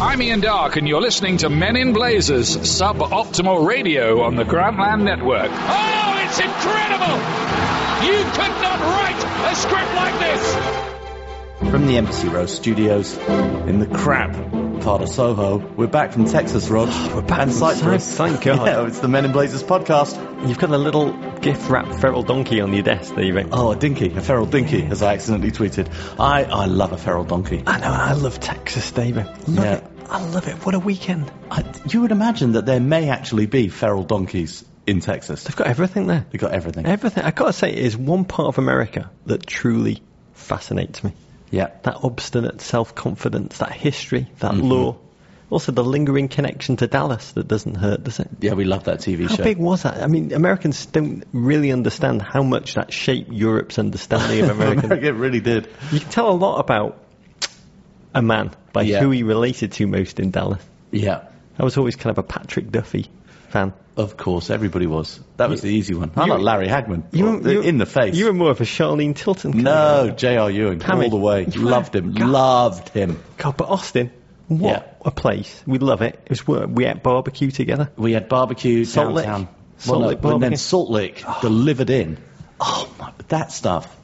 I'm Ian Darke, and you're listening to Men in Blazers suboptimal radio on the Grantland Network. Oh, it's incredible! You could not write a script like this! From the Embassy Row studios in the crap part of Soho, we're back from Texas, Rog. We're back and from Cyprus. Cyprus, thank God. Yeah, it's the Men in Blazers podcast. You've got a little gift wrapped feral donkey on your desk there, you think? Oh, a dinky, a feral dinky, as I accidentally tweeted. I, I love a feral donkey. I know, I love Texas, David. Love Yeah. it. I love it. What a weekend. I, you would imagine that there may actually be feral donkeys in Texas. They've got everything there. They've got everything. Everything. I've got to say, it is one part of America that truly fascinates me. Yeah. That obstinate self-confidence, that history, that Mm-hmm. law. Also, the lingering connection to Dallas that doesn't hurt, does it? Yeah, we love that TV How show. How big was that? I mean, Americans don't really understand how much that shaped Europe's understanding of American. America really did. You can tell a lot about a man by Yeah. who he related to most in Dallas. Yeah. I was always kind of a Patrick Duffy fan. Of course, everybody was. That was the easy one. I'm you- like Larry Hagman. You were- you- in the face. You were more of a Charlene Tilton. kind no, J.R. Ewing, Pammy. all the way. Loved him. God. Loved him. God, but Austin, what Yeah. a place. We love it. It was we ate barbecue together. We had barbecue Salt downtown. Salt well, no, and then. Salt Lick oh. delivered in. Oh my, that stuff.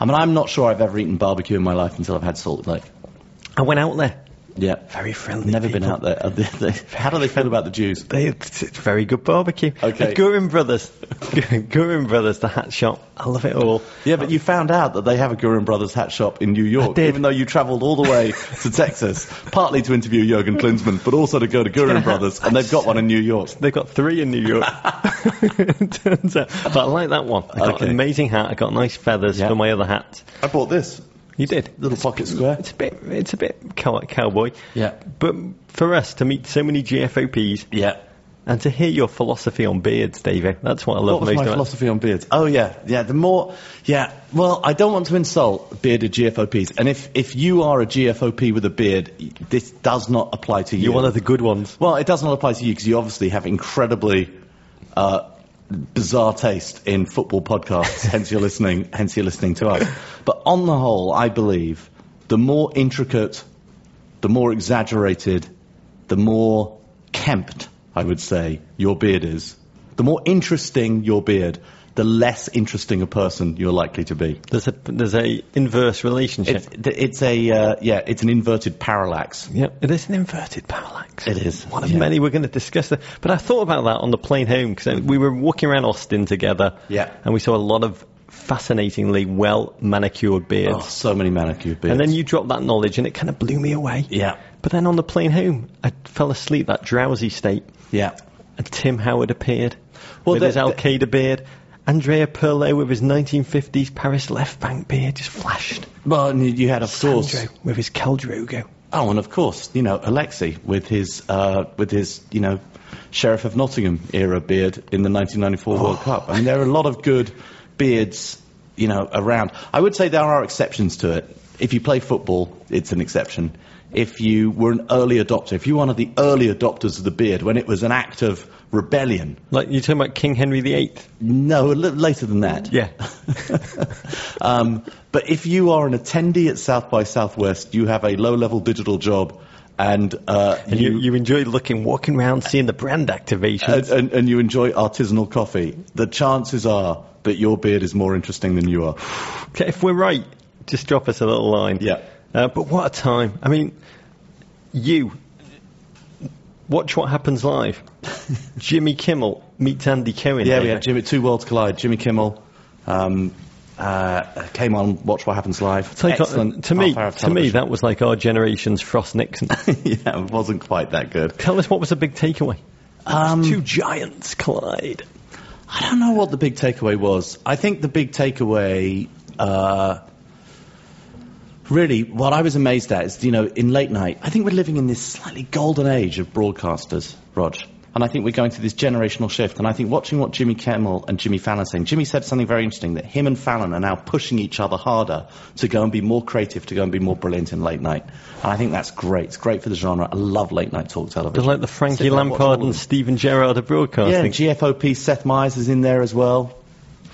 I mean, I'm not sure I've ever eaten barbecue in my life until I've had Salt Lick. I went out there. Yeah. Very friendly. Never been out there. They- they- How do they feel about the Jews? They, it's very good barbecue. Okay. At Goorin Brothers. Goorin Brothers, the hat shop. I love it all. Yeah, but you found out that they have a Goorin Brothers hat shop in New York, did. even though you travelled all the way to Texas, partly to interview Jurgen Klinsmann, but also to go to Goorin Brothers, and they've got one in New York. They've got three in New York. Turns out. But I like that one. I got Okay. an amazing hat. I got nice feathers Yeah. for my other hat. I bought this You did. little pocket square. It's a bit. It's a bit cow- cowboy. Yeah. But for us to meet so many GFOPs Yeah. and to hear your philosophy on beards, David, that's what I love What was most my about. philosophy on beards? Oh yeah, yeah. The more, yeah. Well, I don't want to insult bearded GFOPs, and if if you are a GFOP with a beard, this does not apply to you. You're one of the good ones. Well, it does not apply to you because you obviously have incredibly uh, bizarre taste in football podcasts. hence you're listening. Hence you're listening to us. But on the whole, I believe the more intricate, the more exaggerated, the more kempt, I would say, your beard is, the more interesting your beard, the less interesting a person you're likely to be. There's a there's a inverse relationship. It's, it's a uh, yeah, it's an inverted parallax. Yep, it is an inverted parallax. It is, One of yeah. many we're going to discuss. That. But I thought about that on the plane home because we were walking around Austin together. Yeah. And we saw a lot of fascinatingly well manicured beards. Oh, so many manicured beards. and then you dropped that knowledge and it kind of blew me away. yeah, But then on the plane home, I fell asleep, that drowsy state, yeah. and Tim Howard appeared Well, with the- his Al Qaeda beard. Andrea Pirlo with his 1950s Paris left bank beard just flashed. Well, you- you had, of course. Sandro with his Khal Drogo. Oh, and of course, you know, Alexi with his, uh, with his, you know, Sheriff of Nottingham era beard in the 1994 World Cup. I mean, there are a lot of good beards, you know, around. I would say there are exceptions to it. If you play football, it's an exception. If you were an early adopter, if you were one of the early adopters of the beard when it was an act of rebellion, Like you're talking about King Henry VIII. no, a little later than that. Yeah. um, but if you are an attendee at South by Southwest, you have a low-level digital job, and, uh, And you, you enjoy looking, walking around, seeing the brand activations. and, and, and you enjoy artisanal coffee, the chances are that your beard is more interesting than you are. Okay, if we're right, just drop us a little line. Yeah. Uh, but what a time. I mean, you, watch what happens live. Jimmy Kimmel meets Andy Cohen. Yeah, we had Jimmy, two worlds collide. Jimmy Kimmel um, uh, came on Watch What Happens Live. Uh, Excellent to me, half hour of to me, that was like our generation's Frost Nixon. yeah, it wasn't quite that good. Tell us what was the big takeaway. Um, Two giants collide. I don't know what the big takeaway was. I think the big takeaway, uh, really, what I was amazed at is, you know, in late night, I think we're living in this slightly golden age of broadcasters, Rog. And I think we're going through this generational shift. And I think watching what Jimmy Kimmel and Jimmy Fallon are saying, Jimmy said something very interesting that him and Fallon are now pushing each other harder to go and be more creative, to go and be more brilliant in late night. And I think that's great. It's great for the genre. I love late night talk television. Just like the Frankie Sit there and watch all Lampard and. Steven Gerrard of Yeah, broadcasting. GFOP Seth Meyers is in there as well.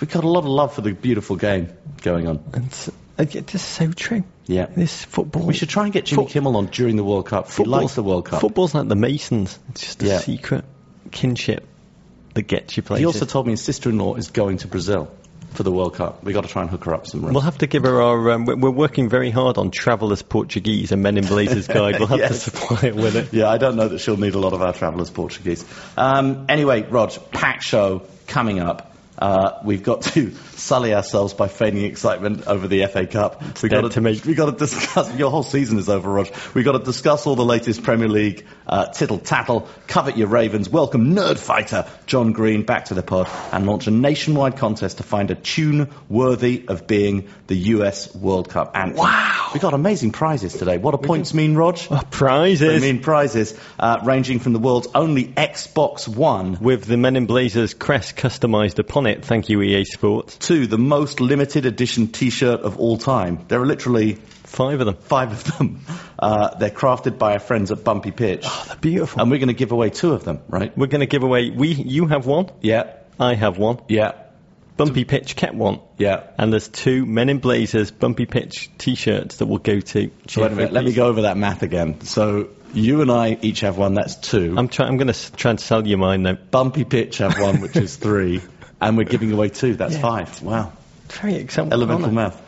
We've got a lot of love for the beautiful game going on. And Uh, is so true. Yeah. This football. We should try and get Jimmy Foot- Kimmel on during the World Cup. He Football's- likes the World Cup. Football's like the Masons. It's just a Yeah. secret kinship that gets you places. He also told me his sister-in-law is going to Brazil for the World Cup. We've got to try and hook her up some rooms. We'll have to give her our. Um, we're we're working very hard on Travellers Portuguese and Men in Blazers guide. We'll have to supply it with it. Yeah, I don't know that she'll need a lot of our travellers Portuguese. Um, anyway, Rog, packed show coming up. Uh, we've got to sully ourselves by feigning excitement over the FA Cup. We've got to. We've got to discuss. Your whole season is over, Rog. We've got to discuss all the latest Premier League uh, tittle tattle. Covet your Ravens. Welcome Nerd Fighter John Green back to the pod and launch a nationwide contest to find a tune worthy of being the US World Cup anthem. Wow. We got amazing prizes today. What do points mean, Rog? Oh, They mean prizes uh, ranging from the world's only Xbox One with the Men in Blazers crest customised upon it. Thank you, EA Sports. to the most limited edition T-shirt of all time. There are literally Five of them. five of them. Uh, they're crafted by our friends at Bumpy Pitch, Oh, they're beautiful. and we're going to give away two of them, right? We're going to give away. We, you have one. Yeah, I have one. yeah, Bumpy Pitch kept one. yeah. And there's two Men in Blazers Bumpy Pitch T-shirts that will go to. So wait a minute, let me go over that math again. So you and I each have one. That's two. I'm trying. I'm going to try and sell you mine though. Bumpy Pitch have one, which is three, and we're giving away two. That's Yeah. five. Wow. Very exciting. Elemental math.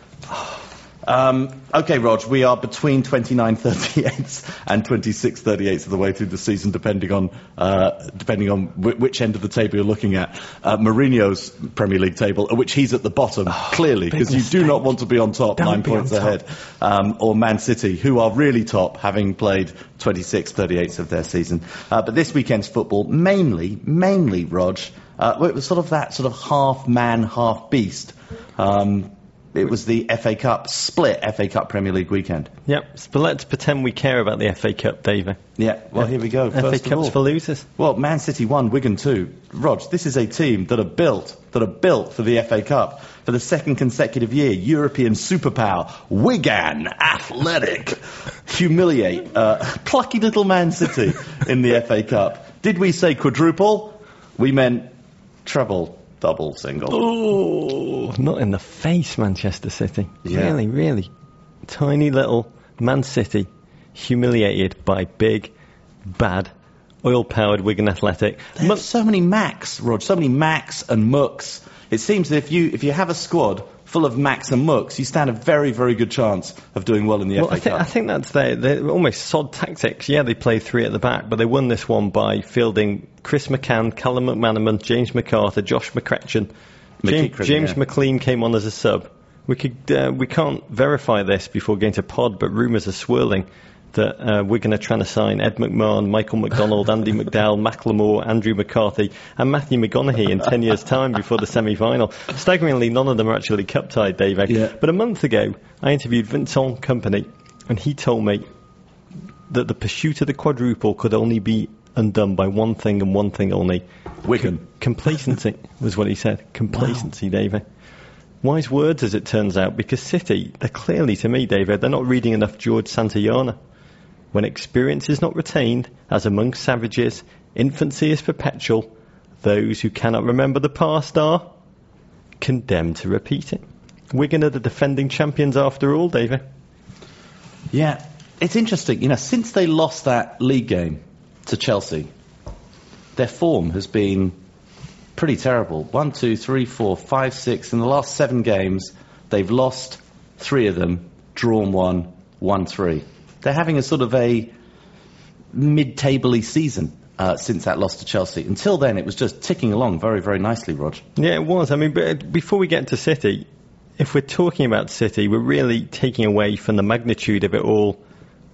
Um, okay, Rog, we are between 29.38 and 26.38 of the way through the season, depending on uh, depending on w- which end of the table you're looking at. Uh, Mourinho's Premier League table, which he's at the bottom, clearly, because you do not want to be on top, Don't nine points top. ahead. Um, or Man City, who are really top, having played 26 38 of their season. Uh, but this weekend's football, mainly, mainly, Rog, uh, well, it was sort of that sort of half man, half beast. Um, it was the FA Cup split FA Cup Premier League weekend. Yep. But let's pretend we care about the FA Cup, David. Yeah, well, here we go. FA First Cup's all- for losers. Well, Man City won, Wigan two. Rog, this is a team that are built, that are built for the FA Cup for the second consecutive year. European superpower, Wigan Athletic, humiliate uh, plucky little Man City in the FA Cup. Did we say quadruple? We meant treble, double, single. Oh, not in the face, Manchester City. Yeah. Really, really. Tiny little Man City humiliated by big, bad, oil-powered Wigan Athletic. Have so many Macs, Rog, so many Macs and Mooks. It seems that if you if you have a squad full of Macs and Mooks, you stand a very very good chance of doing well in the Well, FA I think, I think that's their, their almost sod tactics. Yeah, they play three at the back, but they won this one by fielding Chris McCann, Callum McManaman, James McArthur, Josh McEachran. James, McEachran, James yeah. McClean came on as a sub. We could uh, we can't verify this before going to pod, but rumours are swirling that uh, we're going to try to sign Ed McMahon, Michael McDonald, Andy MacDowell, Macklemore, Andrew McCarthy, and Matthew McConaughey in 10 years' time before the semi final. Staggeringly, none of them are actually cup tied, Dave. Yeah. But a month ago, I interviewed Vincent Kompany, and he told me that the pursuit of the quadruple could only be undone by one thing and one thing only Wigan. complacency, was what he said. Complacency, David. Wise words, as it turns out, because City, they're clearly, to me, David, they're not reading enough George Santayana. When experience is not retained, as among savages, infancy is perpetual. Those who cannot remember the past are condemned to repeat it. Wigan are the defending champions after all, David. Yeah, it's interesting. You know, since they lost that league game to Chelsea, their form has been pretty terrible. One, two, three, four, five, six. In the last seven games, they've lost three of them, drawn one, won three. They're having a sort of a mid-tabley season uh, since that loss to Chelsea. Until then, it was just ticking along very, very nicely, Rog. Yeah, it was. I mean, but before we get to City, if we're talking about City, we're really taking away from the magnitude of it all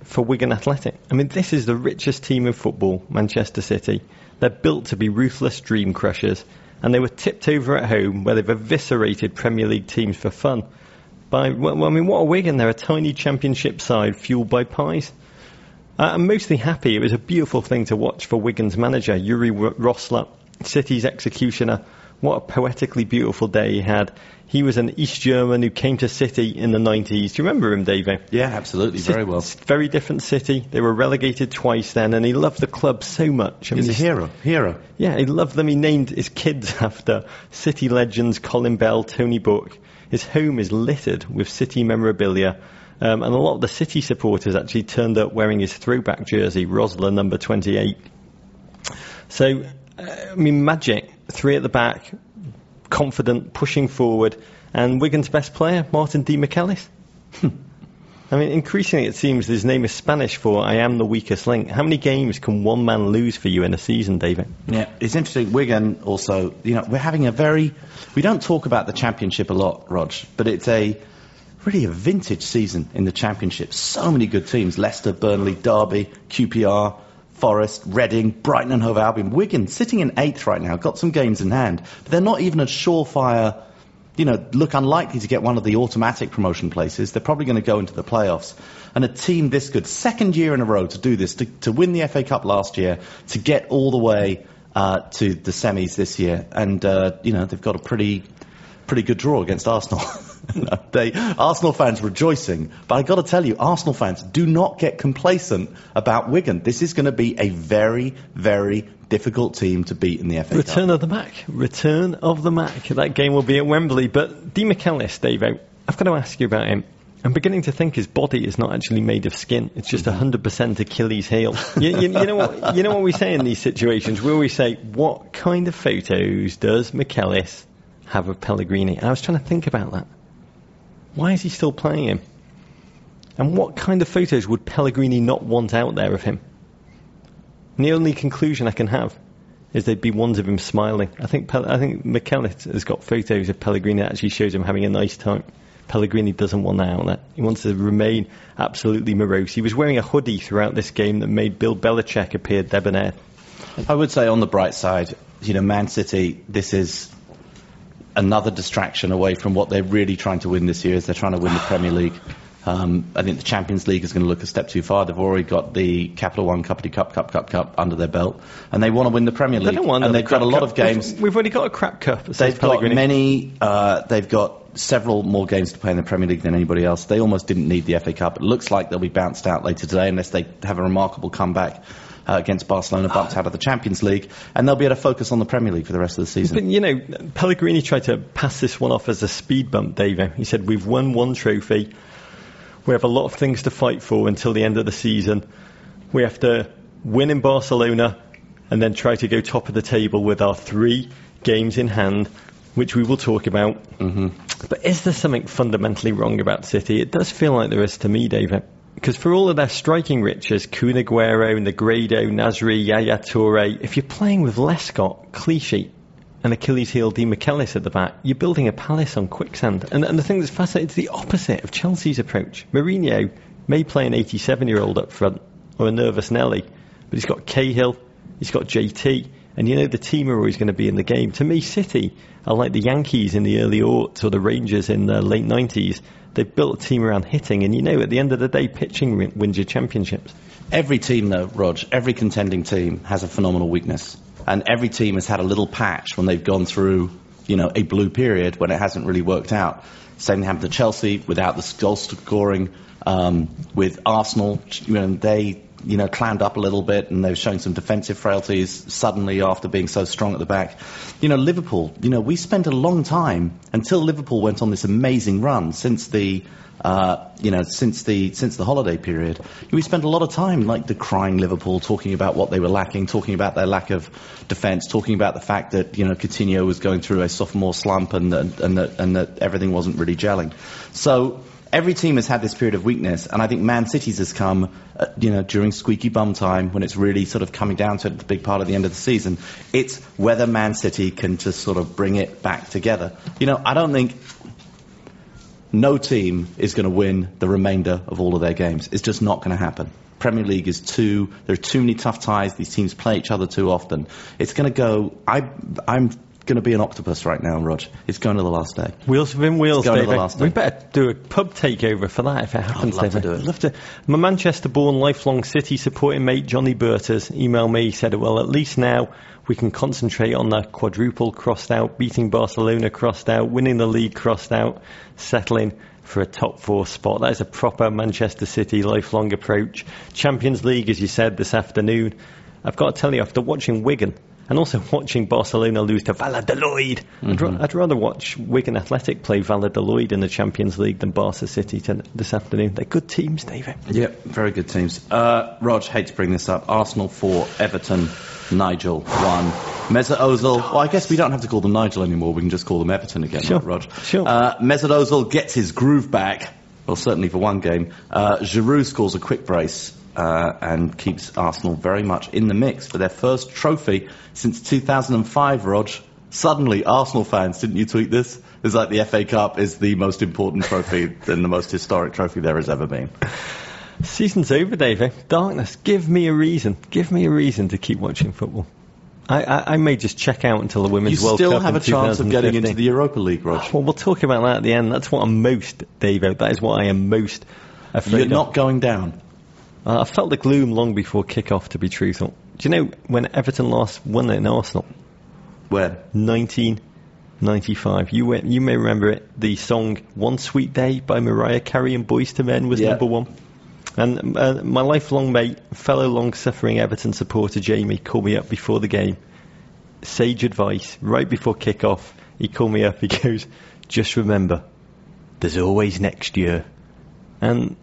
for Wigan Athletic. I mean, this is the richest team in football, Manchester City. They're built to be ruthless dream crushers, and they were tipped over at home where they've eviscerated Premier League teams for fun. By, well, I mean, what a Wigan! They're a tiny Championship side fueled by pies. Uh, I'm mostly happy. It was a beautiful thing to watch for Wigan's manager, Uwe R- Rosler, City's executioner. What a poetically beautiful day he had. He was an East German who came to City in the 90s. Do you remember him, David? Yeah, absolutely, very well. Very different city. They were relegated twice then, and he loved the club so much. I He's a hero, hero. yeah, he loved them. He named his kids after City legends Colin Bell, Tony Book. His home is littered with City memorabilia. Um, and a lot of the City supporters actually turned up wearing his throwback jersey, Rosler number 28. So, uh, I mean, magic, three at the back, confident, pushing forward, and Wigan's best player, Martin Demichelis. I mean, increasingly it seems his name is Spanish for I am the weakest link. How many games can one man lose for you in a season, David? Yeah, it's interesting. Wigan also, you know, we're having a very, we don't talk about the championship a lot, Rog, but it's a really a vintage season in the championship. So many good teams: Leicester, Burnley, Derby, QPR. Forest, Reading, Brighton and Hove Albion, Wigan sitting in eighth right now, got some games in hand, but they're not even a surefire you know, look unlikely to get one of the automatic promotion places. They're probably going to go into the playoffs. And a team this good, second year in a row to do this, to, to win the FA Cup last year, to get all the way uh, to the semis this year, and uh, you know they've got a pretty pretty good draw against Arsenal. they, Arsenal fans rejoicing, but I got to tell you, Arsenal fans do not get complacent about Wigan. This is going to be a very, very difficult team to beat in the FA Return Cup. of the Mac. Return of the Mac. That game will be at Wembley. But Demichelis, Dave, I've got to ask you about him. I'm beginning to think his body is not actually made of skin. It's just 100% Achilles heel. you, you, you, know what, you know what we say in these situations? We always say, what kind of photos does Michelis have of Pellegrini? I was trying to think about that. Why is he still playing him? And what kind of photos would Pellegrini not want out there of him? And the only conclusion I can have is there'd be ones of him smiling. I think Pel- I think Michelis has got photos of Pellegrini that actually shows him having a nice time. Pellegrini doesn't want that out there. He wants to remain absolutely morose. He was wearing a hoodie throughout this game that made Bill Belichick appear debonair. I would say on the bright side, you know, Man City, this is another distraction away from what they're really trying to win this year. Is they're trying to win the Premier League. Um, I think the Champions League is going to look a step too far. They've already got the Capital One Cuppity Cup, Cup, Cup, Cup under their belt, and they want to win the Premier League. They don't want and they've got a lot cup. of games. We've, we've already got a crap cup. They've got many. Uh, they've got several more games to play in the Premier League than anybody else. They almost didn't need the FA Cup. It looks like they'll be bounced out later today unless they have a remarkable comeback. Uh, against Barcelona, bumped out of the Champions League, and they'll be able to focus on the Premier League for the rest of the season. But you know, Pellegrini tried to pass this one off as a speed bump, David. He said, We've won one trophy. We have a lot of things to fight for until the end of the season. We have to win in Barcelona and then try to go top of the table with our three games in hand, which we will talk about. Mm-hmm. But is there something fundamentally wrong about City? It does feel like there is to me, David. Because for all of their striking riches, Kun Negredo, Nasri, Yaya Toure, if you're playing with Lescott, Clichy, and Achilles heel Demichelis at the back, you're building a palace on quicksand. And, and the thing that's fascinating is the opposite of Chelsea's approach. Mourinho may play an 87 year old up front, or a nervous Nelly, but he's got Cahill, he's got JT, and you know the team are always going to be in the game. To me, City are like the Yankees in the early aughts or the Rangers in the late 90s. They've built a team around hitting, and you know, at the end of the day, pitching wins your championships. Every team, though, Rog, every contending team has a phenomenal weakness. And every team has had a little patch when they've gone through, you know, a blue period when it hasn't really worked out. Same thing happened to Chelsea without the goal scoring. Um, with Arsenal, you know, they, you know, clammed up a little bit and they were showing some defensive frailties suddenly after being so strong at the back. You know, Liverpool, you know, we spent a long time until Liverpool went on this amazing run since the uh, you know, since the since the holiday period, we spent a lot of time like decrying Liverpool, talking about what they were lacking, talking about their lack of defence, talking about the fact that you know Coutinho was going through a sophomore slump and that, and that and that everything wasn't really gelling. So every team has had this period of weakness, and I think Man City's has come, uh, you know, during squeaky bum time when it's really sort of coming down to the big part of the end of the season. It's whether Man City can just sort of bring it back together. You know, I don't think no team is going to win the remainder of all of their games. It's just not going to happen. Premier League is too. There are too many tough ties. These teams play each other too often. It's going to go. I, I'm going to be an octopus right now, Rog. It's going to the last day. Wheels within wheels, going to the David. last We better do a pub takeover for that if it happens. I'd love to do it. I'd love to. My Manchester-born lifelong City supporting mate Johnny Burters emailed me. He said, "Well, at least now we can concentrate on the quadruple crossed out, beating Barcelona crossed out, winning the league crossed out, settling." For a top four spot. That is a proper Manchester City lifelong approach. Champions League, as you said this afternoon. I've got to tell you, after watching Wigan, and also watching Barcelona lose to Valladolid. I'd, ra- I'd rather watch Wigan Athletic play Valladolid in the Champions League than Barca City to, this afternoon. They're good teams, David. Yep, very good teams. Uh, Rog, hate to bring this up. Arsenal 4, Everton, Nigel 1. Mesut Ozil, well, I guess we don't have to call them Nigel anymore. We can just call them Everton again, Sure, right, Rog? sure. Uh, Mesut Ozil gets his groove back. Well, certainly for one game. Uh, Giroud scores a quick brace uh, and keeps Arsenal very much in the mix for their first trophy since 2005, Rog. Suddenly, Arsenal fans, didn't you tweet this? It's like the FA Cup is the most important trophy and the most historic trophy there has ever been. Season's over, David. Darkness. Give me a reason. Give me a reason to keep watching football. I, I, I may just check out until the You Women's World still Cup have in a chance of getting into the Europa League, Rog. Well, we'll talk about that at the end. That's what I'm most, Davo. That is what I am most afraid You're of. not going down. Uh, I felt the gloom long before kick-off, to be truthful. Do you know when Everton last won it in Arsenal? When? 1995. You went, you may remember it. The song "One Sweet Day" by Mariah Carey and Boyz II Men was Yeah. number one. And uh, my lifelong mate, fellow long-suffering Everton supporter Jamie, called me up before the game. Sage advice right before kick-off. He called me up. He goes, "Just remember, there's always next year." And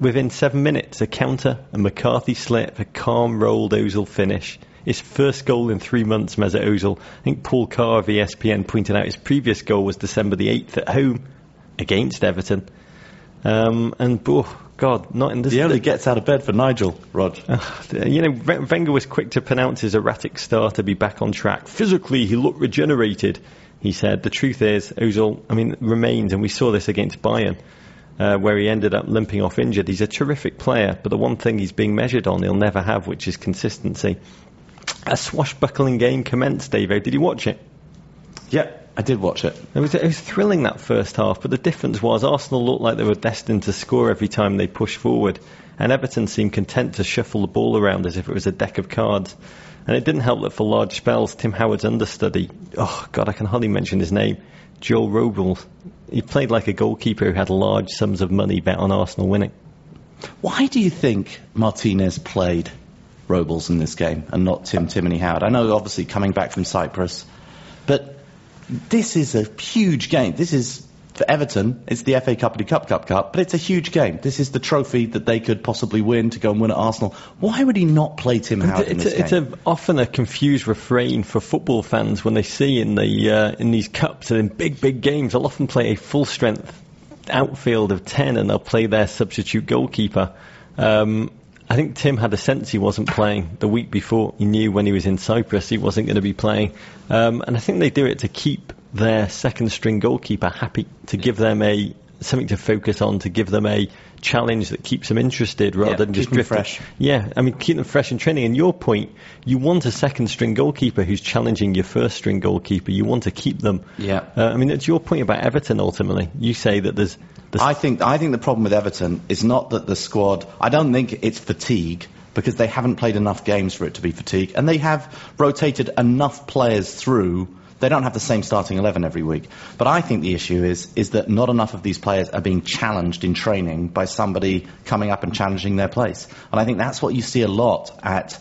within seven minutes, a counter, a McCarthy slip, a calm rolled Ozil finish. His first goal in three months, Mesut Ozil. I think Paul Carr of ESPN pointed out his previous goal was December the 8th at home against Everton. Um, and, oh, God, not in this. He only gets out of bed for Nigel, Rog. You know, Wen- Wenger was quick to pronounce his erratic start to be back on track. Physically, he looked regenerated, he said. The truth is, Ozil, I mean, remains, and we saw this against Bayern, uh, where he ended up limping off injured. He's a terrific player, but the one thing he's being measured on, he'll never have, which is consistency. A swashbuckling game commenced, Davo. Did you watch it? Yeah, I did watch it. It was, it was thrilling that first half, but the difference was Arsenal looked like they were destined to score every time they pushed forward, and Everton seemed content to shuffle the ball around as if it was a deck of cards. And it didn't help that for large spells, Tim Howard's understudy, oh God, I can hardly mention his name, Joel Robles, he played like a goalkeeper who had large sums of money bet on Arsenal winning. Why do you think Martinez played Robles in this game and not Tim Timony Howard? I know, obviously, coming back from Cyprus, but this is a huge game. This is for Everton. It's the FA Cup and the Cup Cup Cup, but it's a huge game. This is the trophy that they could possibly win to go and win at Arsenal. Why would he not play Tim Howard in It's, this a, it's a, often a confused refrain for football fans when they see in the uh, in these cups and in big big games. They'll often play a full strength outfield of ten, and they'll play their substitute goalkeeper. Um, I think Tim had a sense he wasn't playing the week before. He knew when he was in Cyprus he wasn't going to be playing, um, and I think they do it to keep their second string goalkeeper happy, to give them a something to focus on, to give them a challenge that keeps them interested rather Yeah, than just drifting. fresh. Yeah, I mean, keep them fresh in training. And your point, you want a second string goalkeeper who's challenging your first string goalkeeper. You want to keep them. Yeah. Uh, I mean, it's your point about Everton ultimately. You say that there's. there's I think I think the problem with Everton is not that the squad. I don't think it's fatigue because they haven't played enough games for it to be fatigue, and they have rotated enough players through. They don't have the same starting eleven every week. But I think the issue is is that not enough of these players are being challenged in training by somebody coming up and challenging their place. And I think that's what you see a lot at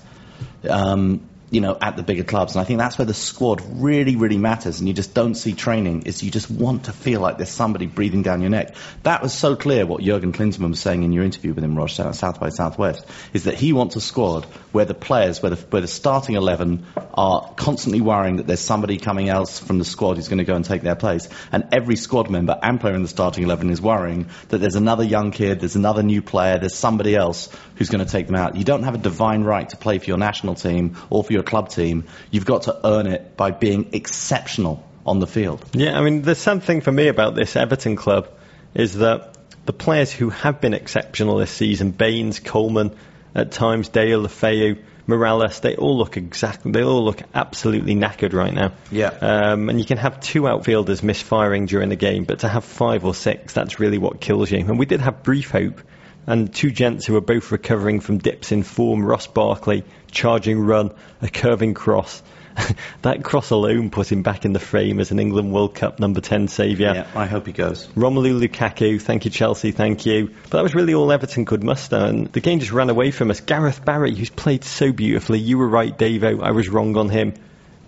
um, you know, at the bigger clubs. And I think that's where the squad really, really matters. And you just don't see training. Is you just want to feel like there's somebody breathing down your neck. That was so clear. What Jurgen Klinsmann was saying in your interview with him, Roger, South South by Southwest, is that he wants a squad where the players, where the, where the starting eleven are constantly worrying that there's somebody coming else from the squad who's going to go and take their place, and every squad member and player in the starting eleven is worrying that there's another young kid, there's another new player, there's somebody else who's going to take them out. You don't have a divine right to play for your national team or for your club team. You've got to earn it by being exceptional on the field. Yeah, I mean, the sad thing for me about this Everton club is that the players who have been exceptional this season, Baines, Coleman, at times Dale, Lefeu, Mirallas, they all look exactly, they all look absolutely knackered right now. Yeah. Um, and you can have two outfielders misfiring during the game, but to have five or six, that's really what kills you. And we did have brief hope. And two gents who are both recovering from dips in form, Ross Barkley, charging run, a curving cross. that cross alone put him back in the frame as an England World Cup number 10 saviour. Yeah, I hope he goes. Romelu Lukaku, thank you Chelsea, thank you. But that was really all Everton could muster, and the game just ran away from us. Gareth Barry, who's played so beautifully, you were right, Davo, I was wrong on him.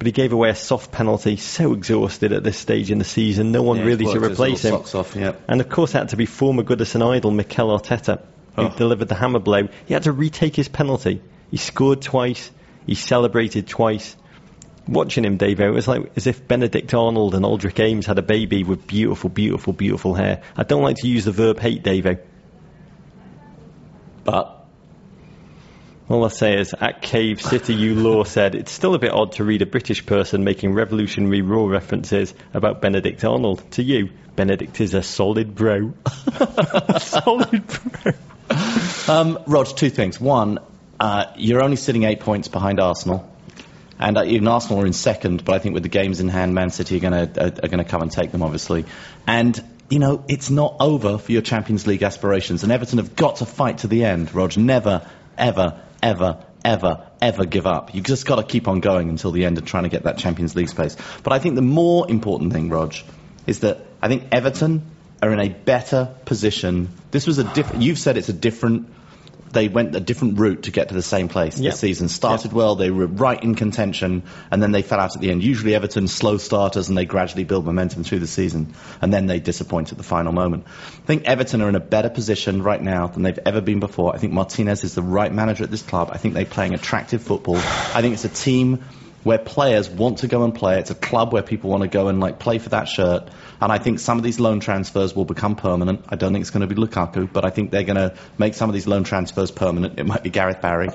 But he gave away a soft penalty. So exhausted at this stage in the season, no one Yeah, really to replace him. off, yeah. And of course, it had to be former Goodison idol Mikel Arteta who Oh. delivered the hammer blow. He had to retake his penalty. He scored twice. He celebrated twice. Watching him, Dave, it was like as if Benedict Arnold and Aldrich Ames had a baby with beautiful, beautiful, beautiful hair. I don't like to use the verb hate, Davo. But All I say is, at Cave City U Law said, it's still a bit odd to read a British person making revolutionary raw references about Benedict Arnold. To you, Benedict is a solid bro. solid bro. Um, Rog, two things. One, uh, you're only sitting eight points behind Arsenal, and uh, even Arsenal are in second. But I think with the games in hand, Man City are going to are, are going to come and take them, obviously. And you know, it's not over for your Champions League aspirations, and Everton have got to fight to the end. Rog, never, ever, ever. Ever, ever give up. You've just got to keep on going until the end and trying to get that Champions League space. But I think the more important thing, Rog, is that I think Everton are in a better position. This was a different. You've said it's a different. They went a different route to get to the same place Yep. this season. Started well, they were right in contention, and then they fell out at the end. Usually Everton slow starters, and they gradually build momentum through the season, and then they disappoint at the final moment. I think Everton are in a better position right now than they've ever been before. I think Martinez is the right manager at this club. I think they're playing attractive football. I think it's a team where players want to go and play. It's a club where people want to go and like play for that shirt. And I think some of these loan transfers will become permanent. I don't think it's going to be Lukaku, but I think they're going to make some of these loan transfers permanent. It might be Gareth Barry.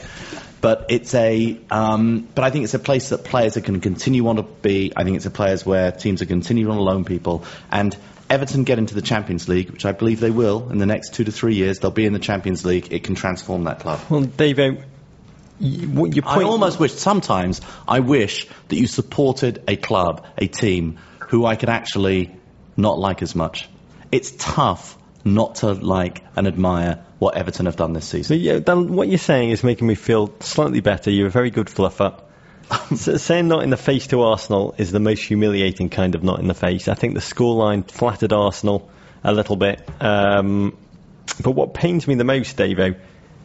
But it's a, um, but I think it's a place that players are going to continue on to be. I think it's a place where teams are continuing to loan people. And Everton get into the Champions League, which I believe they will in the next two to three years. They'll be in the Champions League. It can transform that club. Well, Davo, you, I almost wish, sometimes, I wish that you supported a club, a team, who I could actually not like as much. It's tough not to like and admire what Everton have done this So season. yeah, Dan, what you're saying is making me feel slightly better. You're a very good fluffer. so saying not in the face to Arsenal is the most humiliating kind of not in the face. I think the scoreline flattered Arsenal a little bit. Um, but what pains me the most, Davo,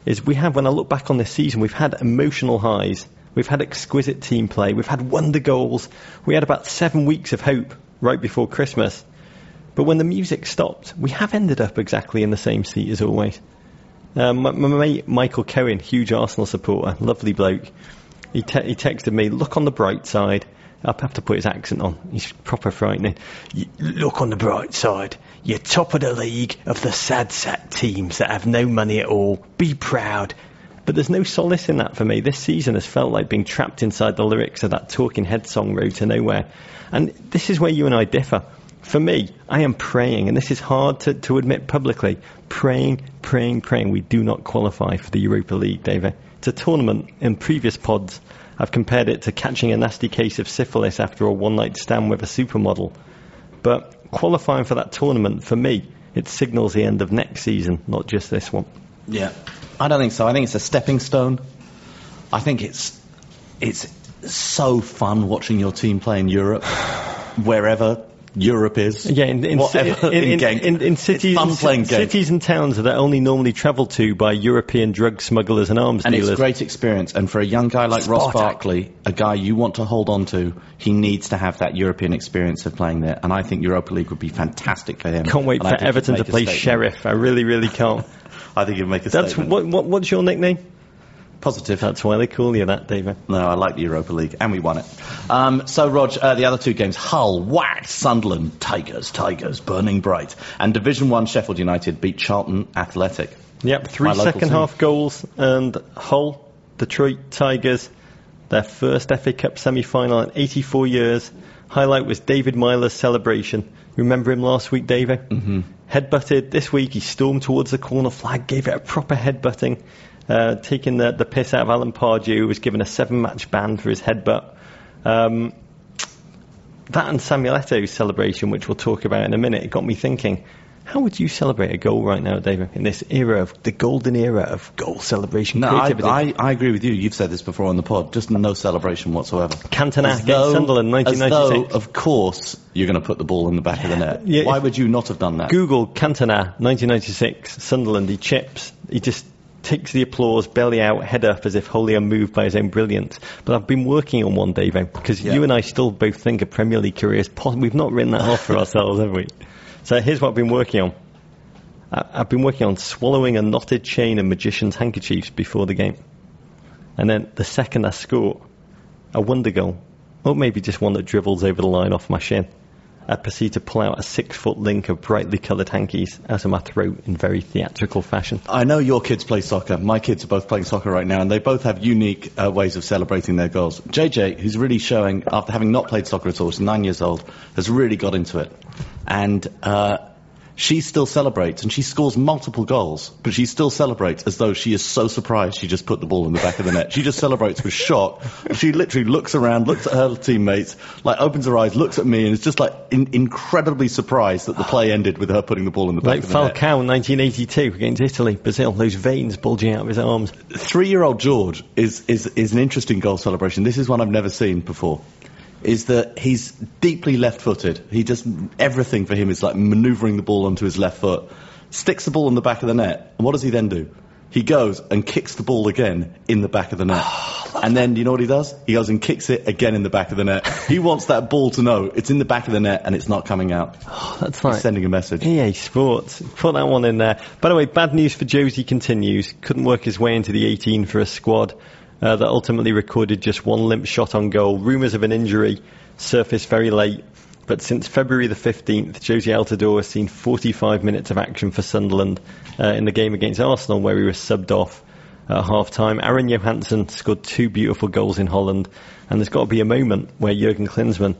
is we have, when I look back on this season, we've had emotional highs. We've had exquisite team play. We've had wonder goals. We had about seven weeks of hope right before Christmas. But when the music stopped, we have ended up exactly in the same seat as always. Um, my, my mate Michael Cohen, huge Arsenal supporter, lovely bloke. He, te- he texted me, "Look on the bright side." I have to put his accent on. He's proper frightening. Look on the bright side. You're top of the league of the sad sack teams that have no money at all. Be proud. But there's no solace in that for me. This season has felt like being trapped inside the lyrics of that Talking Head song Road to Nowhere. And this is where you and I differ. For me, I am praying, and this is hard to, to admit publicly, praying, praying, praying we do not qualify for the Europa League, David. It's a tournament. In previous pods, I've compared it to catching a nasty case of syphilis after a one-night stand with a supermodel. But qualifying for that tournament, for me, it signals the end of next season, not just this one. Yeah. I don't think so. I think it's a stepping stone. I think it's it's so fun watching your team play in Europe, wherever Europe is. Yeah, in, in, whatever in, in, in, It's cities, cities and towns that are only normally travelled to by European drug smugglers and arms And it's dealers. a great experience. And for a young guy like Ross Barkley, a guy you want to hold on to, he needs to have that European experience of playing there. And I think Europa League would be fantastic for him. Can't wait And for Everton to play sheriff. I really, really can't. I think he'd make a That's statement. what, what, what's your nickname? Positive. That's why they call you that, David. No, I like the Europa League, and we won it. Um, so, Rog, uh, the other two games: Hull whacked Sunderland, Tigers, Tigers, burning bright, and Division One Sheffield United beat Charlton Athletic. Yep, three second half goals and Hull, Detroit Tigers, their first FA Cup semi-final in 84 years. Highlight was David Meyler's celebration. Remember him last week, David? Mm-hmm. Headbutted. This week he stormed towards the corner flag, gave it a proper headbutting, uh, taking the, the piss out of Alan Pardew, who was given a seven-match ban for his headbutt. Um, that and Samuel Eto's celebration, which we'll talk about in a minute, it got me thinking. How would you celebrate a goal right now, David, in this era of the golden era of goal celebration No, I, creativity? I, I agree with you. You've said this before on the pod. Just no celebration whatsoever. Cantona As against though- Sunderland, As 1996. though, of course, you're going to put the ball in the back of the net. Yeah, Why would you not have done that? Google Cantona, 1996, Sunderland. He chips. He just takes the applause, belly out, head up, as if wholly unmoved by his own brilliance. But I've been working on one, Dave, eh, because Yeah. you and I still both think a Premier League career is possible. We've not written that off for ourselves, have we? So here's what I've been working on. I- I've been working on swallowing a knotted chain of magician's handkerchiefs before the game. And then the second I score, a wonder goal, or maybe just one that dribbles over the line off my shin, I proceed to pull out a six foot link of brightly coloured hankies out of my throat in very theatrical fashion. I know your kids play soccer. My kids are both playing soccer right now, and they both have unique uh, ways of celebrating their goals. JJ, who's really showing, after having not played soccer at all, she's nine years old, has really got into it. And uh, she still celebrates, and she scores multiple goals, but she still celebrates as though she is so surprised she just put the ball in the back of the net. She just celebrates with shock. She literally looks around, looks at her teammates, like opens her eyes, looks at me, and is just like in- incredibly surprised that the play ended with her putting the ball in the back Like of the net. Falcao in 1982 against Italy, Brazil, those veins bulging out of his arms. three-year-old George is, is, is an interesting goal celebration. This is one I've never seen before. Is that he's deeply left-footed. He just everything for him is like manoeuvring the ball onto his left foot. Sticks the ball in the back of the net, and what does he then do? He goes and kicks the ball again in the back of the net. and then, you know what he does? He goes and kicks it again in the back of the net. He wants that ball to know it's in the back of the net and it's not coming out. That's He's like sending a message. EA Sports. Put that one in there. By the way, bad news for Jozy continues. Couldn't work his way into the 18 for a squad uh, that ultimately recorded just one limp shot on goal. Rumours of an injury surfaced very late. But since February the 15th, Jozy Altidore has seen 45 minutes of action for Sunderland uh, in the game against Arsenal, where he was subbed off at half time. Aron Johannsson scored two beautiful goals in Holland, and there's got to be a moment where Jurgen Klinsmann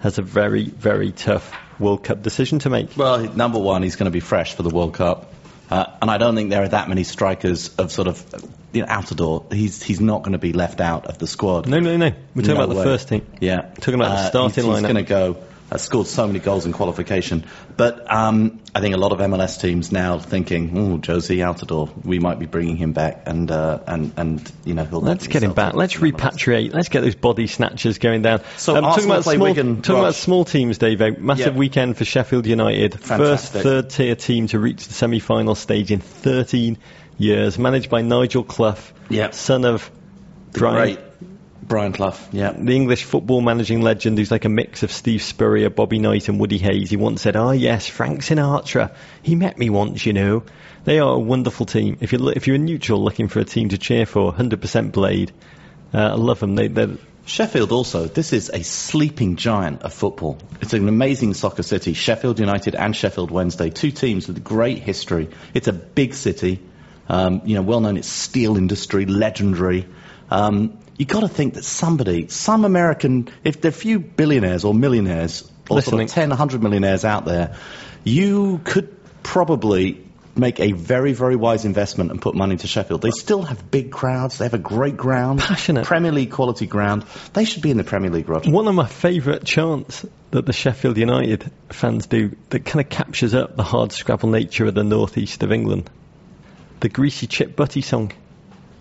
has a very, very tough World Cup decision to make. Well, number one, he's going to be fresh for the World Cup, uh, and I don't think there are that many strikers of sort of you know, out the door. He's he's not going to be left out of the squad. No, no, no. We're talking No about the way. first team. Yeah, Talking about the Uh, starting he's, lineup. He's going to go. Uh, scored so many goals in qualification, but um, I think a lot of MLS teams now thinking, "Oh, Jozy Altidore, we might be bringing him back," and uh, and and you know he'll. Let's get him back. Let's MLS. repatriate. Let's get those body snatchers going down. So Um, talking about play small, Wigan, talking about small teams, Dave. Massive Yeah. weekend for Sheffield United. First third tier team to reach the semi-final stage in 13 years. Managed by Nigel Clough, Yeah. son of The Brian, great Brian Clough. Yeah, the English football managing legend who's like a mix of Steve Spurrier, Bobby Knight, and Woody Hayes. He once said, "Ah, yes, Frank Sinatra. He met me once, you know." They are a wonderful team. If you're if you're a neutral looking for a team to cheer for, 100% Blade. Uh, I love them. They, they're Sheffield also, this is a sleeping giant of football. It's an amazing soccer city. Sheffield United and Sheffield Wednesday, two teams with great history. It's a big city, um, you know, well known its steel industry, legendary. Um, you got to think that somebody, some American, if there are a few billionaires or millionaires, or sort of 10, 100 millionaires out there, you could probably make a very, very wise investment and put money into Sheffield. They still have big crowds. They have a great ground. Passionate. Premier League quality ground. They should be in the Premier League, Roger. One of my favourite chants that the Sheffield United fans do that kind of captures up the hard scrabble nature of the northeast of England. The Greasy Chip Butty song.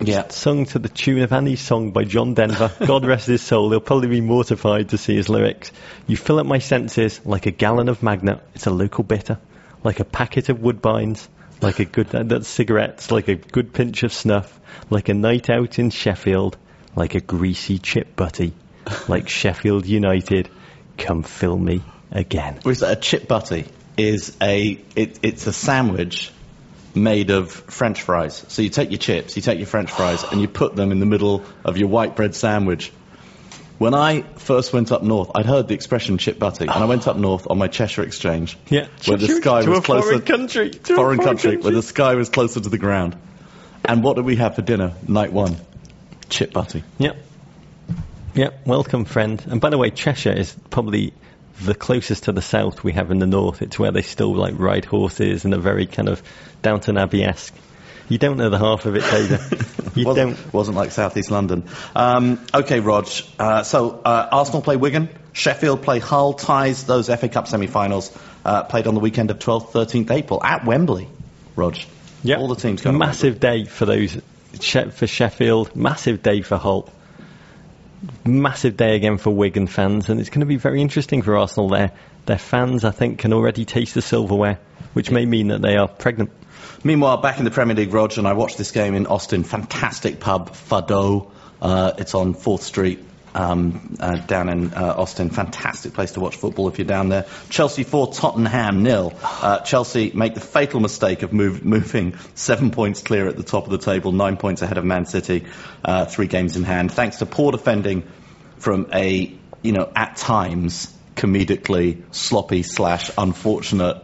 Yeah. Sung to the tune of Annie's song by John Denver. God rest his soul. He'll probably be mortified to see his lyrics. You fill up my senses like a gallon of Magnet. It's a local bitter. Like a packet of Woodbines. Like a good, uh, that's cigarettes. Like a good pinch of snuff. Like a night out in Sheffield. Like a greasy chip butty. Like Sheffield United. Come fill me again. Whereas a chip butty is a, it, it's a sandwich made of French fries. So you take your chips, you take your French fries, and you put them in the middle of your white bread sandwich. When I first went up north, I'd heard the expression chip butty, and I went up north on my Cheshire exchange, Yeah. where the sky to was a closer, foreign country. To a foreign country, where the sky was closer to the ground. And what did we have for dinner night one? Chip butty. Yep. Yep. Welcome, friend. And by the way, Cheshire is probably the closest to the south we have in the north. It's where they still like ride horses and are very kind of Downton Abbey esque. You don't know the half of it, David. You wasn't, don't. wasn't like Southeast London. Um, okay, Rog. Uh, so uh, Arsenal play Wigan, Sheffield play Hull, ties those FA Cup semi-finals uh, played on the weekend of 12th, 13th April at Wembley. Rog. Yeah. All the teams going Massive day for those for Sheffield. Massive day for Hull. Massive day again for Wigan fans, and it's going to be very interesting for Arsenal. There, their fans, I think, can already taste the silverware, which may mean that they are pregnant. Meanwhile, back in the Premier League, Roger, and I watched this game in Austin. Fantastic pub, Fado. Uh, it's on 4th Street. Um, uh, down in uh, Austin, fantastic place to watch football if you're down there. Chelsea 4, Tottenham nil. Uh, Chelsea make the fatal mistake of move, moving seven points clear at the top of the table, nine points ahead of Man City, uh, three games in hand, thanks to poor defending from a, you know, at times comedically sloppy slash unfortunate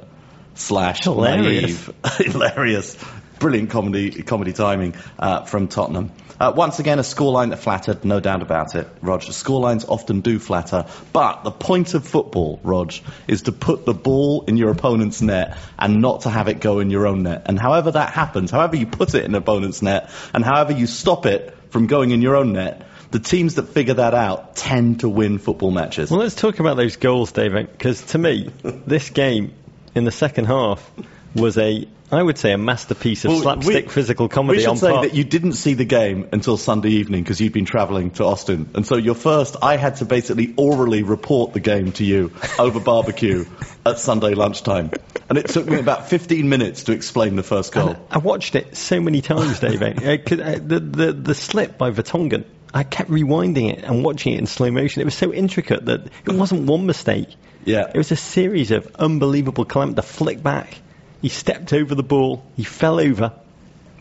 slash Hilarious. naive, hilarious, brilliant comedy comedy timing uh, from Tottenham. Uh, once again, a scoreline that flattered, no doubt about it, Rog. Scorelines often do flatter, but the point of football, Rog, is to put the ball in your opponent's net and not to have it go in your own net. And however that happens, however you put it in an opponent's net, and however you stop it from going in your own net, the teams that figure that out tend to win football matches. Well, let's talk about those goals, David, because to me, this game in the second half was a, I would say, a masterpiece of Well, slapstick we- physical comedy We should on say that you didn't see the game until Sunday evening because you'd been travelling to Austin, and so your first, I had to basically orally report the game to you over barbecue at Sunday lunchtime, and it took me about 15 minutes to explain the first goal. I watched it so many times, David. The, the, the slip by Vertonghen, I kept rewinding it and watching it in slow motion. It was so intricate that it wasn't one mistake. Yeah. It was a series of unbelievable clamp. The flick back, he stepped over the ball, he fell over,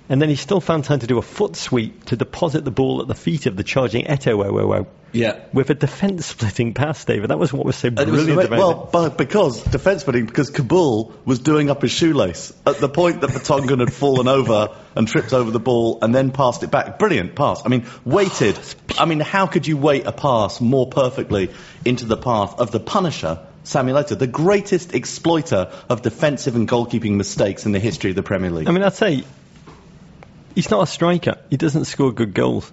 and then he still found time to do a foot sweep to deposit the ball at the feet of the charging Eto'o Yeah. With a defence splitting pass, David. That was what was so it was brilliant about well, it. but because defence splitting, because Kaboul was doing up his shoelace at the point that Vertonghen had fallen over and tripped over the ball and then passed it back. Brilliant pass. I mean, weighted. I mean, how could you weight a pass more perfectly into the path of the Punisher, Samuel Eto'o, the greatest exploiter of defensive and goalkeeping mistakes in the history of the Premier League? I mean, I'd say he's not a striker. He doesn't score good goals.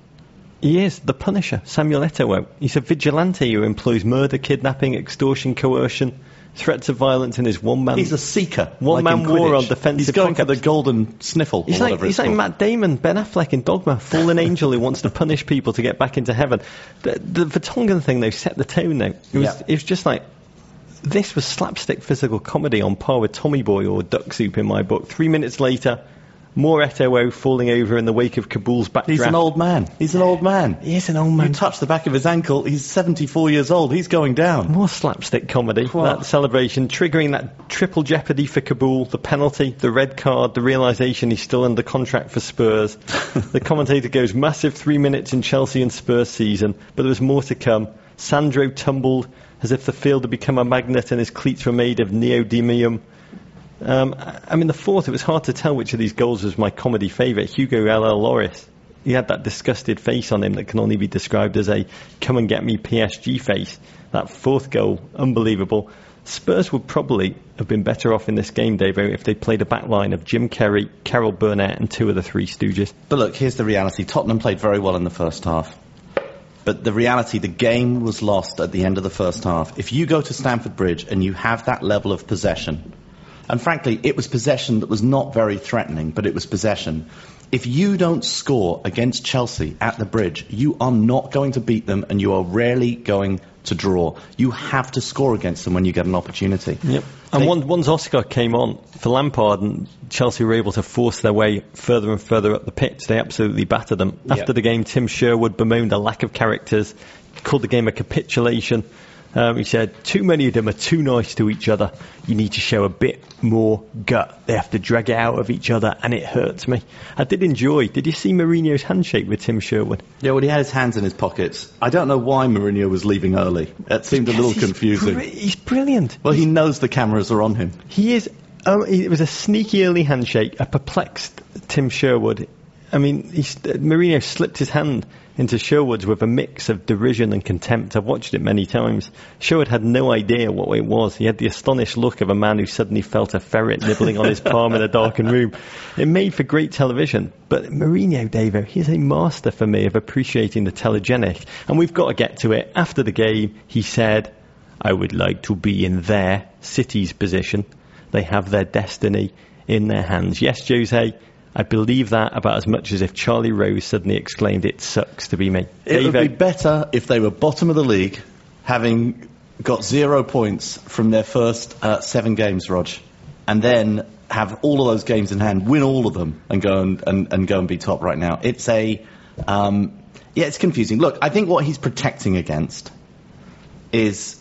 He is the Punisher, Samuel Eto'o. He's a vigilante who employs murder, kidnapping, extortion, coercion, threats of violence in his one-man. He's a seeker. One like man war on defensive He's going for the golden sniffle He's like, he's like. Matt Damon, Ben Affleck in Dogma, fallen angel who wants to punish people to get back into heaven. The, the Vertonghen thing, though, set the tone, though. It was, Yeah. it was just like, this was slapstick physical comedy on par with Tommy Boy or Duck Soup in my book. Three minutes later, more Eto'o falling over in the wake of Kaboul's backdraft. He's an old man. He's an old man. He is an old man. You touch the back of his ankle, he's 74 years old. He's going down. More slapstick comedy. What? That celebration, triggering that triple jeopardy for Kabul, the penalty, the red card, the realization he's still under contract for Spurs. the commentator goes massive three minutes in Chelsea and Spurs season, but there was more to come. Sandro tumbled as if the field had become a magnet and his cleats were made of neodymium. Um, I mean, the fourth, it was hard to tell which of these goals was my comedy favourite. Hugo L.L. Loris. He had that disgusted face on him that can only be described as a come and get me PSG face. That fourth goal, unbelievable. Spurs would probably have been better off in this game, Davo, if they played a back line of Jim Carrey, Carol Burnett, and two of the three Stooges. But look, here's the reality. Tottenham played very well in the first half. But the reality, the game was lost at the end of the first half. If you go to Stamford Bridge and you have that level of possession, and frankly, it was possession that was not very threatening, but it was possession. If you don't score against Chelsea at the bridge, you are not going to beat them and you are rarely going to draw. You have to score against them when you get an opportunity. Yep. And one, once Oscar came on for Lampard and Chelsea were able to force their way further and further up the pitch, they absolutely battered them. After the game, Tim Sherwood bemoaned a lack of characters, called the game a capitulation. Um, he said, too many of them are too nice to each other. You need to show a bit more gut. They have to drag it out of each other, and it hurts me. I did enjoy. Did you see Mourinho's handshake with Tim Sherwood? Yeah, well, he had his hands in his pockets. I don't know why Mourinho was leaving early. It seemed a little confusing. br- he's brilliant. Well, he knows the cameras are on him. He is. Um, it was a sneaky early handshake, a perplexed Tim Sherwood. I mean, he, Mourinho slipped his hand into Sherwood's with a mix of derision and contempt. I've watched it many times. Sherwood had no idea what it was. He had the astonished look of a man who suddenly felt a ferret nibbling on his palm in a darkened room. It made for great television. But Mourinho, Davo, he's a master for me of appreciating the telegenic. And we've got to get to it. After the game, he said, I would like to be in their City's position. They have their destiny in their hands. Yes, Jose, I believe that about as much as if Charlie Rose suddenly exclaimed, It sucks to be me. It would be better if they were bottom of the league, having got zero points from their first uh, seven games, Rog, and then have all of those games in hand, win all of them, and go and, and, and go and be top right now. It's a um, yeah, it's confusing. Look, I think what he's protecting against is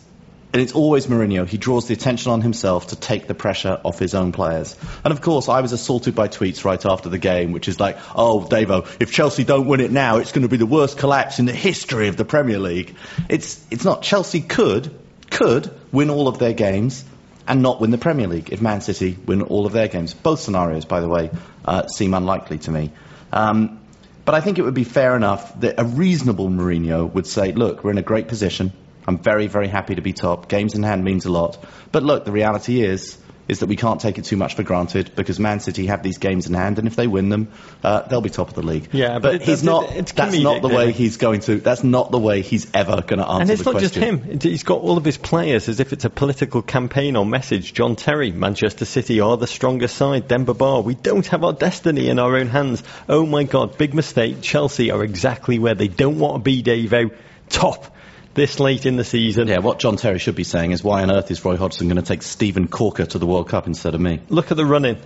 and it's always Mourinho. He draws the attention on himself to take the pressure off his own players. And of course, I was assaulted by tweets right after the game, which is like, oh, Davo, if Chelsea don't win it now, it's going to be the worst collapse in the history of the Premier League. It's, it's not. Chelsea could, could win all of their games and not win the Premier League if Man City win all of their games. Both scenarios, by the way, uh, seem unlikely to me. Um, but I think it would be fair enough that a reasonable Mourinho would say, look, we're in a great position. I'm very, very happy to be top. Games in hand means a lot. But look, the reality is, is that we can't take it too much for granted because Man City have these games in hand, and if they win them, uh, they'll be top of the league. Yeah, but, but he's it's- not. that's comedic, not the way he's going to. That's not the way he's ever going to answer And it's not just him. He's got all of his players as if it's a political campaign or message. John Terry, Manchester City are the stronger side. Demba Ba, we don't have our destiny in our own hands. Oh my God, big mistake. Chelsea are exactly where they don't want to be, Davo. Top this late in the season. Yeah, what John Terry should be saying is why on earth is Roy Hodgson going to take Steven Caulker to the World Cup instead of me? Look at the running.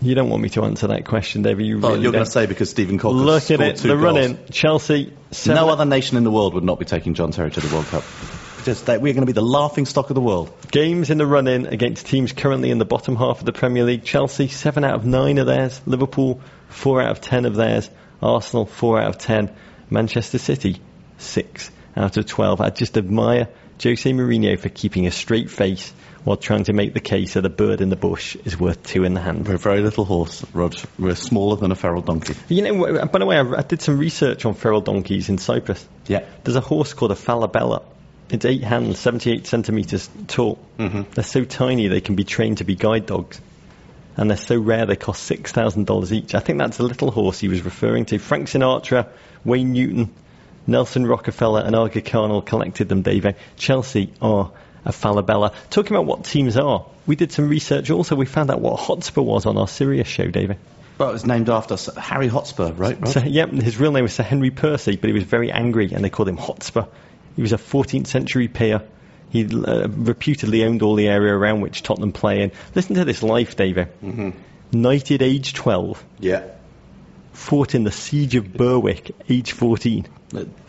You don't want me to answer that question, David. You Well, really you're going to say because Steven Caulker Look at it. The goals. running. Chelsea. Seven, No other nation in the world would not be taking John Terry to the World Cup. Just that we're going to be the laughing stock of the world. Games in the run-in against teams currently in the bottom half of the Premier League. Chelsea, 7 out of 9 of theirs. Liverpool, 4 out of 10 of theirs. Arsenal, 4 out of 10. Manchester City, 6 out of 12. I just admire Jose Mourinho for keeping a straight face while trying to make the case that a bird in the bush is worth two in the hand. We're a very little horse, Rog. We're smaller than a feral donkey. You know, by the way, I, I did some research on feral donkeys in Cyprus. Yeah. There's a horse called a falabella. It's eight hands, 78 centimetres tall. Mm-hmm. They're so tiny they can be trained to be guide dogs. And they're so rare they cost $6,000 each. I think that's the little horse he was referring to. Frank Sinatra, Wayne Newton, Nelson Rockefeller, and Arga Carnell collected them, Dave. Chelsea are a falabella. Talking about what teams are, we did some research also. We found out what Hotspur was on our Sirius show, David. Well, it was named after Sir Harry Hotspur, right? Rog? So, yep, his real name was Sir Henry Percy, but he was very angry and they called him Hotspur. He was a 14th century peer. He uh, reputedly owned all the area around which Tottenham play in. Listen to this life, David. Mm-hmm. Knighted age 12, yeah. fought in the siege of Berwick, age 14.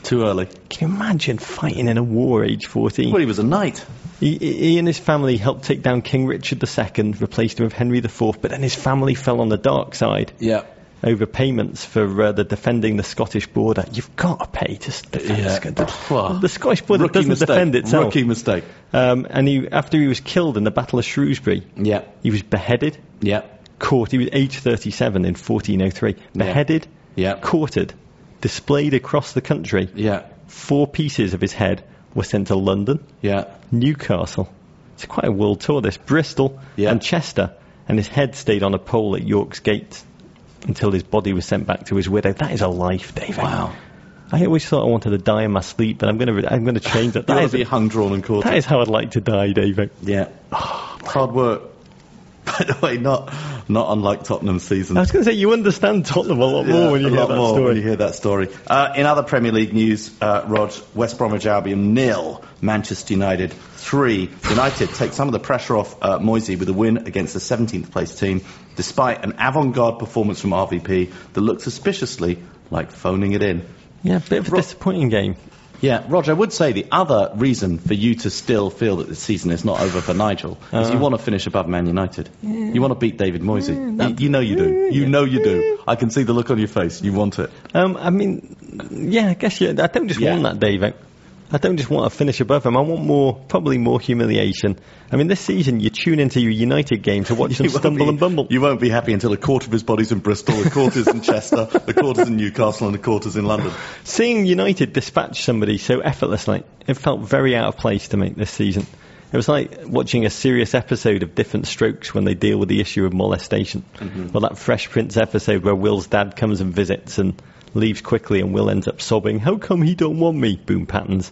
Too early. Can you imagine fighting in a war, age 14? Well, he was a knight. He, he and his family helped take down King Richard II, replaced him with Henry IV, but then his family fell on the dark side. Yeah. over payments for uh, the defending the Scottish border. You've got to pay to defend Yeah. the, Well, the Scottish border doesn't mistake. defend itself. Rookie mistake. Um, and he, after he was killed in the Battle of Shrewsbury, Yeah. he was beheaded, Yeah. caught. He was age 37 in 1403. Beheaded, Yeah. quartered, displayed across the country. Yeah. Four pieces of his head were sent to London, Yeah. Newcastle. It's quite a world tour. This Bristol Yeah. and Chester, and his head stayed on a pole at York's Gate until his body was sent back to his widow. That is a life, David. Wow. I always thought I wanted to die in my sleep, but I'm going to I'm going to change that. That would be hung, drawn, and quartered. that is how I'd like to die, David. Yeah. Hard work. By the way, not not unlike Tottenham's season. I was going to say you understand Tottenham a lot more when you hear that more story. when you hear that story. Uh, in other Premier League news, uh, Rog, West Bromwich Albion nil, Manchester United three. United take some of the pressure off uh, Moisey with a win against the 17th place team, despite an avant-garde performance from RVP that looked suspiciously like phoning it in. Yeah, a bit of a Ro- disappointing game. Yeah, Roger, I would say the other reason for you to still feel that the season is not over for Nigel is you want to finish above Man United. You want to beat David Moisey. you, you know you do. You know you do. I can see the look on your face. You want it. Um, I mean, yeah, I guess yeah. I don't just Yeah. want that, David. I don't just want to finish above him. I want more, probably more humiliation. I mean, this season you tune into your United game to watch them stumble be- and bumble. You won't be happy until a quarter of his body's in Bristol, a quarter's in Chester, a quarter's in Newcastle, and a quarter's in London. Seeing United dispatch somebody so effortlessly, it felt very out of place to me this season. It was like watching a serious episode of Diff'rent Strokes when they deal with the issue of molestation. Mm-hmm. Or that Fresh Prince episode where Will's dad comes and visits and leaves quickly and Will ends up sobbing, How come he don't want me? Boom patterns.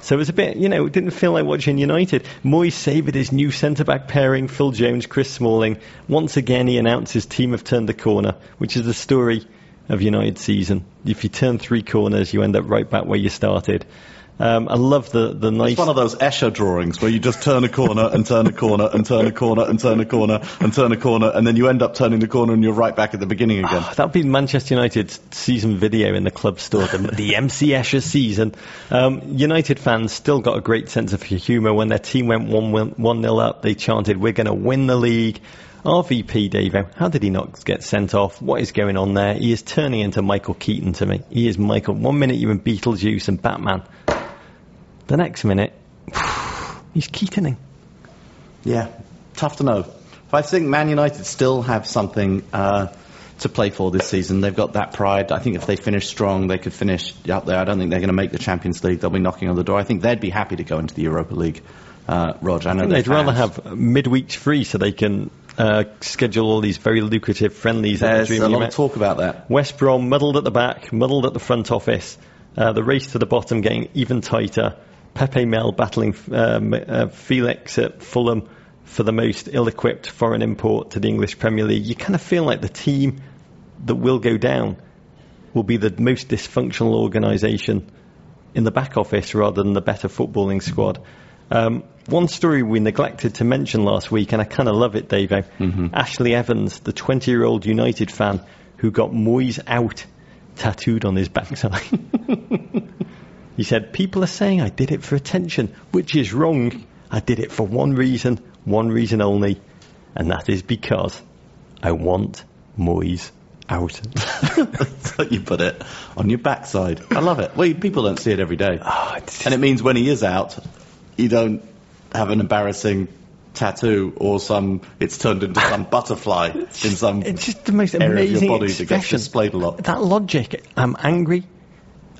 So it was a bit, you know, it didn't feel like watching United. Moyes savoured his new centre-back pairing, Phil Jones, Chris Smalling. Once again, he announced his team have turned the corner, which is the story of United season. If you turn three corners, you end up right back where you started. Um, I love the the nice. It's one of those Escher drawings where you just turn a corner and turn a corner and turn a corner and turn a corner and turn a corner and then you end up turning the corner and you're right back at the beginning again. Oh, that'd be Manchester United's season video in the club store, the, the MC Escher season. Um, United fans still got a great sense of humour when their team went 1 1 0 up. They chanted, We're going to win the league. RVP Davo, how did he not get sent off? What is going on there? He is turning into Michael Keaton to me. He is Michael. One minute you're in Beetlejuice and Batman. The next minute, he's Keatoning. Yeah, tough to know. I think Man United still have something uh, to play for this season. They've got that pride. I think if they finish strong, they could finish up there. I don't think they're going to make the Champions League. They'll be knocking on the door. I think they'd be happy to go into the Europa League. Uh, Roger, I know I they'd rather have midweeks free so they can uh, schedule all these very lucrative friendlies. There's a lot of talk about that. West Brom muddled at the back, muddled at the front office. Uh, the race to the bottom getting even tighter. Pepe Mel battling um, uh, Felix at Fulham for the most ill-equipped foreign import to the English Premier League. You kind of feel like the team that will go down will be the most dysfunctional organisation in the back office rather than the better footballing squad. Um, one story we neglected to mention last week, and I kind of love it, Dave. Mm-hmm. Ashley Evans, the 20 year old United fan who got Moyes out tattooed on his backside. he said, People are saying I did it for attention, which is wrong. I did it for one reason, one reason only, and that is because I want Moyes out. That's how you put it. On your backside. I love it. Well, people don't see it every day. Oh, and it means when he is out, you don't have an embarrassing tattoo or some it's turned into some butterfly in some it's just the most amazing body expression. that gets displayed a lot. That logic, I'm angry.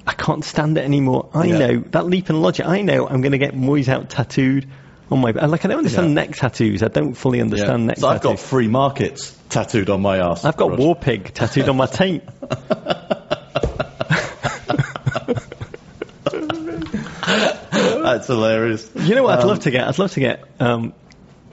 I can't stand it anymore. I yeah. know that leap in logic. I know I'm going to get Moyes out tattooed on my like. I don't understand yeah. neck tattoos. I don't fully understand yeah. neck. So tattoos. I've got free markets tattooed on my ass. I've got Rog. war pig tattooed on my taint. That's hilarious. You know what? I'd um, love to get. I'd love to get um,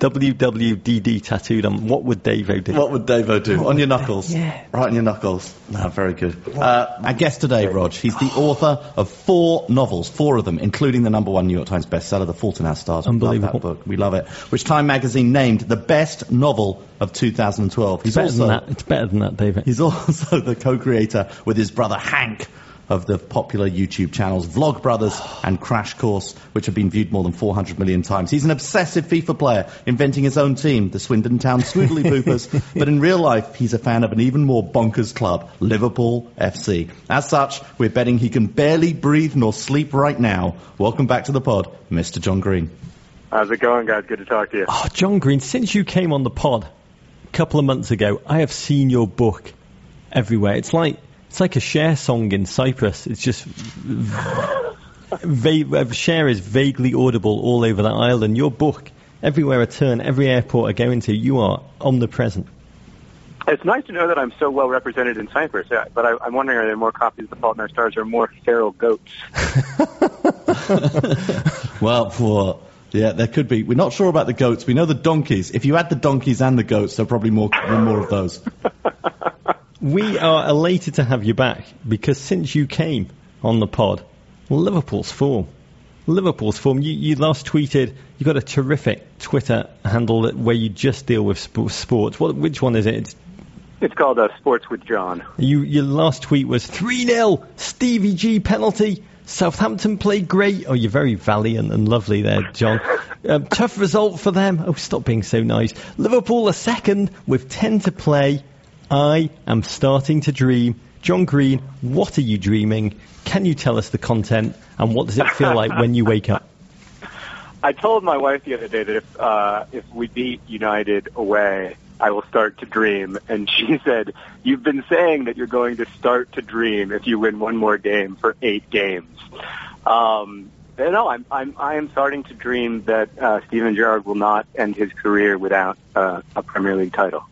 WWDD tattooed on. What would Davo do? What would Davo do? on your knuckles. Yeah. Right on your knuckles. No, very good. Uh, our guest today, Rog, he's the author of four novels, four of them, including the number one New York Times bestseller, The Fault in Our Stars. Unbelievable. We love that book. We love it. Which Time magazine named the best novel of 2012. He's better also, than that. It's better than that, David. He's also the co-creator with his brother Hank of the popular YouTube channels Vlogbrothers and Crash Course, which have been viewed more than 400 million times. He's an obsessive FIFA player, inventing his own team, the Swindon Town Smoodley Boopers, but in real life, he's a fan of an even more bonkers club, Liverpool FC. As such, we're betting he can barely breathe nor sleep right now. Welcome back to the pod, Mr. John Green. How's it going, guys? Good to talk to you. Oh, John Green, since you came on the pod a couple of months ago, I have seen your book everywhere. It's like it's like a Cher song in Cyprus. It's just va- uh, Cher is vaguely audible all over that island. Your book, everywhere I turn, every airport I go into, you are omnipresent. It's nice to know that I'm so well represented in Cyprus, yeah, but I, am wondering are there more copies of The Fault in Our Stars or more feral goats? well, for yeah, there could be. We're not sure about the goats. We know the donkeys. If you add the donkeys and the goats, there are probably more more of those. we are elated to have you back because since you came on the pod, Liverpool's form. Liverpool's form. You, you last tweeted. You got a terrific Twitter handle where you just deal with sp- sports. What? Which one is it? It's, it's called uh, Sports with John. You, your last tweet was 3 0, Stevie G penalty. Southampton played great. Oh, you're very valiant and lovely there, John. Um, tough result for them. Oh, stop being so nice. Liverpool are second with 10 to play. I am starting to dream. John Green, what are you dreaming? Can you tell us the content and what does it feel like when you wake up? I told my wife the other day that if uh, if we beat United away, I will start to dream, and she said, "You've been saying that you're going to start to dream if you win one more game for eight games." Um, no, I'm I'm I am starting to dream that uh, Steven Gerrard will not end his career without uh, a Premier League title.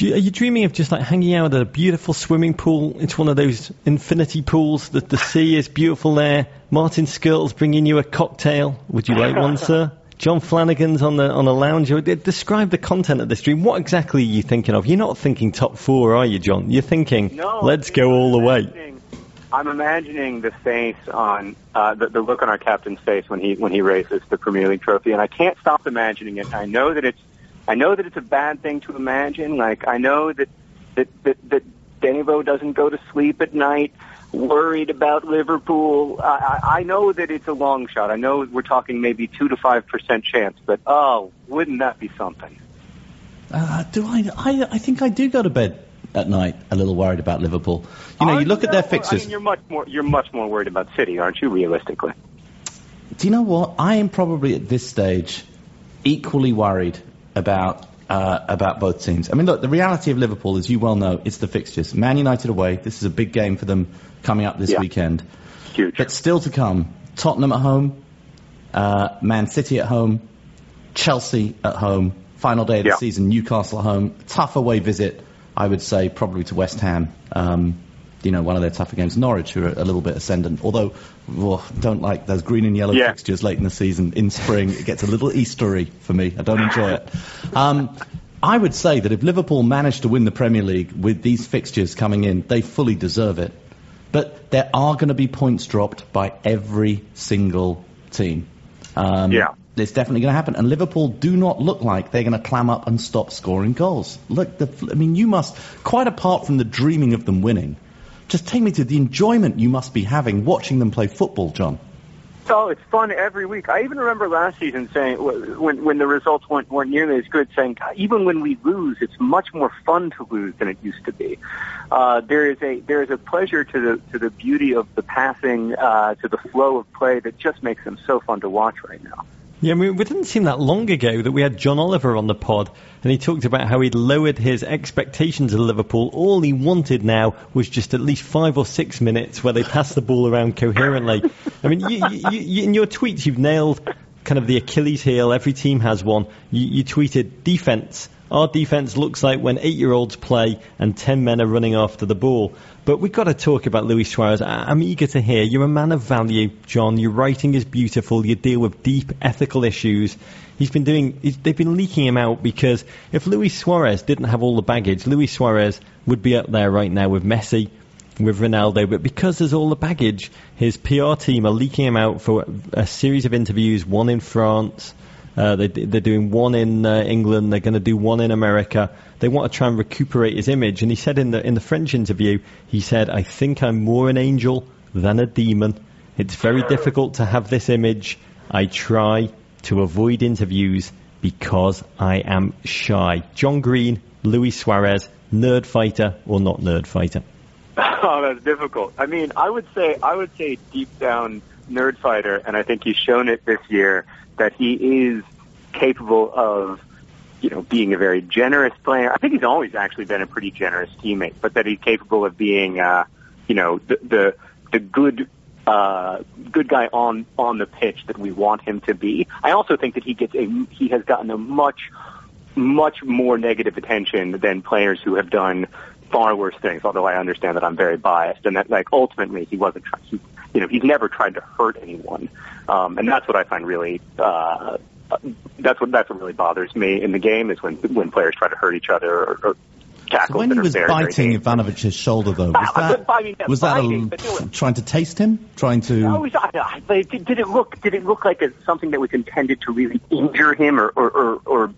You, are you dreaming of just like hanging out at a beautiful swimming pool? It's one of those infinity pools. that the sea is beautiful there. Martin Skrtel's bringing you a cocktail. Would you like one, sir? Jon Flanagan's on the on a lounge. Describe the content of this dream. What exactly are you thinking of? You're not thinking top four, are you, John? You're thinking, no, let's go all the way. I'm imagining the face on uh, the, the look on our captain's face when he when he raises the Premier League trophy, and I can't stop imagining it. I know that it's I know that it's a bad thing to imagine. Like I know that that that, that Davo doesn't go to sleep at night worried about Liverpool. I, I know that it's a long shot. I know we're talking maybe two to five percent chance, but oh, wouldn't that be something? Uh, do I, I? I think I do go to bed at night a little worried about Liverpool. You know, Are you look at their I mean, you're much more you're much more worried about City, aren't you? Realistically. Do you know what? I am probably at this stage equally worried about uh, about both teams. I mean, look, the reality of Liverpool, as you well know, it's the fixtures. Man United away. This is a big game for them coming up this Yeah. weekend. Huge. But still to come: Tottenham at home, uh, Man City at home, Chelsea at home. Final day of the Yeah. season: Newcastle at home. Tough away visit, I would say, probably to West Ham. Um, you know, one of their tougher games. Norwich, who are a little bit ascendant, although oh, don't like those green and yellow Yeah. fixtures late in the season. In spring, it gets a little Eastery for me. I don't enjoy it. Um, I would say that if Liverpool managed to win the Premier League with these fixtures coming in, they fully deserve it. But there are going to be points dropped by every single team. Um, Yeah. It's definitely going to happen. And Liverpool do not look like they're going to clam up and stop scoring goals. Look, the, I mean, you must, quite apart from the dreaming of them winning, just take me to the enjoyment you must be having watching them play football, John. Oh, it's fun every week. I even remember last season saying when when the results weren't, weren't nearly as good, saying even when we lose, it's much more fun to lose than it used to be. Uh, there is a there is a pleasure to the to the beauty of the passing, uh, to the flow of play that just makes them so fun to watch right now. Yeah, I mean, it didn't seem that long ago that we had John Oliver on the pod, and he talked about how he'd lowered his expectations of Liverpool. All he wanted now was just at least five or six minutes where they pass the ball around coherently. I mean, you, you, you, in your tweets, you've nailed kind of the Achilles heel. Every team has one. You, you tweeted defense. Our defense looks like when eight-year-olds play and ten men are running after the ball. But we've got to talk about Luis Suarez. I'm eager to hear. You're a man of value, John. Your writing is beautiful. You deal with deep ethical issues. He's been doing. He's, they've been leaking him out because if Luis Suarez didn't have all the baggage, Luis Suarez would be up there right now with Messi, with Ronaldo. But because there's all the baggage, his PR team are leaking him out for a series of interviews. One in France. Uh, they, they're doing one in uh, England. They're going to do one in America. They want to try and recuperate his image. And he said in the in the French interview, he said, "I think I'm more an angel than a demon. It's very difficult to have this image. I try to avoid interviews because I am shy." John Green, Luis Suarez, nerd fighter or not nerd fighter? Oh, that's difficult. I mean, I would say I would say deep down nerd fighter, and I think he's shown it this year that he is capable of, you know, being a very generous player. I think he's always actually been a pretty generous teammate, but that he's capable of being, uh, you know, the the, the good. Uh, good guy on on the pitch that we want him to be. I also think that he gets a he has gotten a much much more negative attention than players who have done far worse things. Although I understand that I'm very biased, and that like ultimately he wasn't. He, you know, he's never tried to hurt anyone, um, and that's what I find really. Uh, that's what that's what really bothers me in the game is when when players try to hurt each other or, or tackles So when he was very, biting. Ivanovic's shoulder, though, was I- that, I mean, that was that biting, a, was- trying to taste him? Trying to. No, he's, I, I, did, did it look? Did it look like a, something that was intended to really injure him or, or, or, or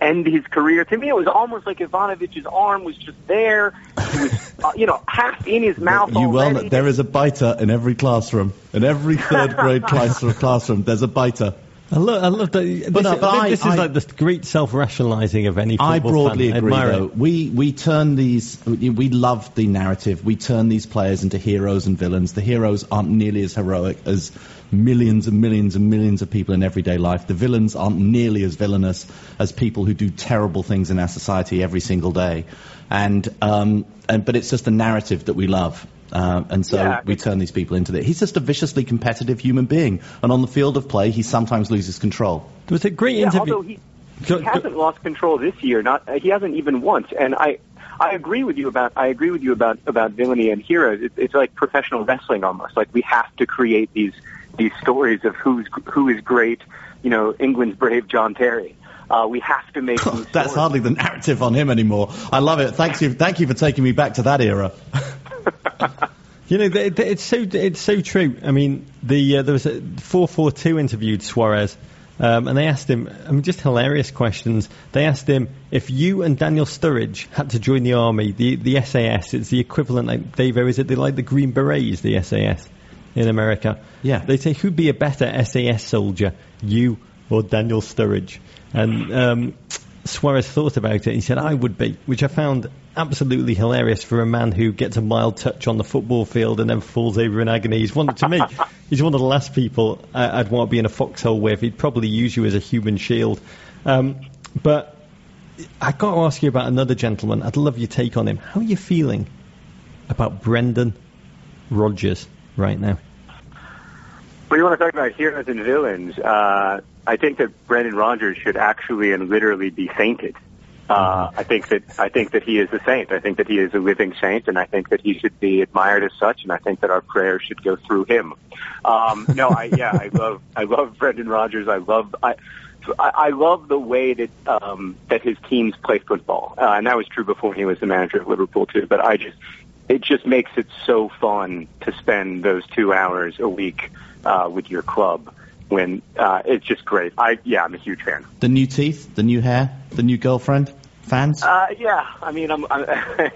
end his career? To me, it was almost like Ivanovic's arm was just there. He was, uh, you know, half in his mouth You already. know, there is a biter in every classroom. In every third grade classroom, there's a biter. I love, I love that. This, But no, but I- this is I- like the great self-rationalizing of any football I broadly fan. agree, though. We we turn these. We we love the narrative. We turn these players into heroes and villains. The heroes aren't nearly as heroic as millions and millions and millions of people in everyday life. The villains aren't nearly as villainous as people who do terrible things in our society every single day. And um, and but it's just the narrative that we love. Uh, and so Yeah, we turn these people into that. He's just a viciously competitive human being, and on the field of play, he sometimes loses control. There was a great Yeah, interview. although he, Go- he hasn't lost control this year. Not uh, he hasn't even once. And I I agree with you about I agree with you about about villainy and heroes. It, it's like professional wrestling almost. Like we have to create these these stories of who's who is great. You know, England's brave John Terry. Uh, we have to make these That's stories. hardly the narrative on him anymore. I love it. Thanks you, thank you for taking me back to that era. You know, th- th- it's so it's so true. I mean, the uh, there was a four four two interviewed Suarez, um, and they asked him. I mean, just hilarious questions. They asked him if you and Daniel Sturridge had to join the army, the the SAS. It's the equivalent, like Dave. Is it they like the Green Berets, the SAS in America? Yeah. They say who'd be a better SAS soldier, you or Daniel Sturridge? And um, Suarez thought about it. He said, I would be, which I found absolutely hilarious for a man who gets a mild touch on the football field and then falls over in agony. He's one, to me, he's one of the last people I, I'd want to be in a foxhole with. He'd probably use you as a human shield. Um, but i got to ask you about another gentleman. I'd love your take on him. How are you feeling about Brendan Rodgers right now? What do you want to talk about heroes and villains? Uh, I think that Brendan Rodgers should actually and literally be sainted. Uh, I think that I think that he is a saint. I think that he is a living saint, and I think that he should be admired as such. And I think that our prayers should go through him. Um, no, I yeah, I love I love Brendan Rodgers. I love I. I love the way that um, that his teams play football, uh, and that was true before he was the manager of Liverpool too. But I just, it just makes it so fun to spend those two hours a week uh, with your club when uh, it's just great. I yeah, I'm a huge fan. The new teeth, the new hair, the new girlfriend, fans. Uh, yeah, I mean, I'm. I'm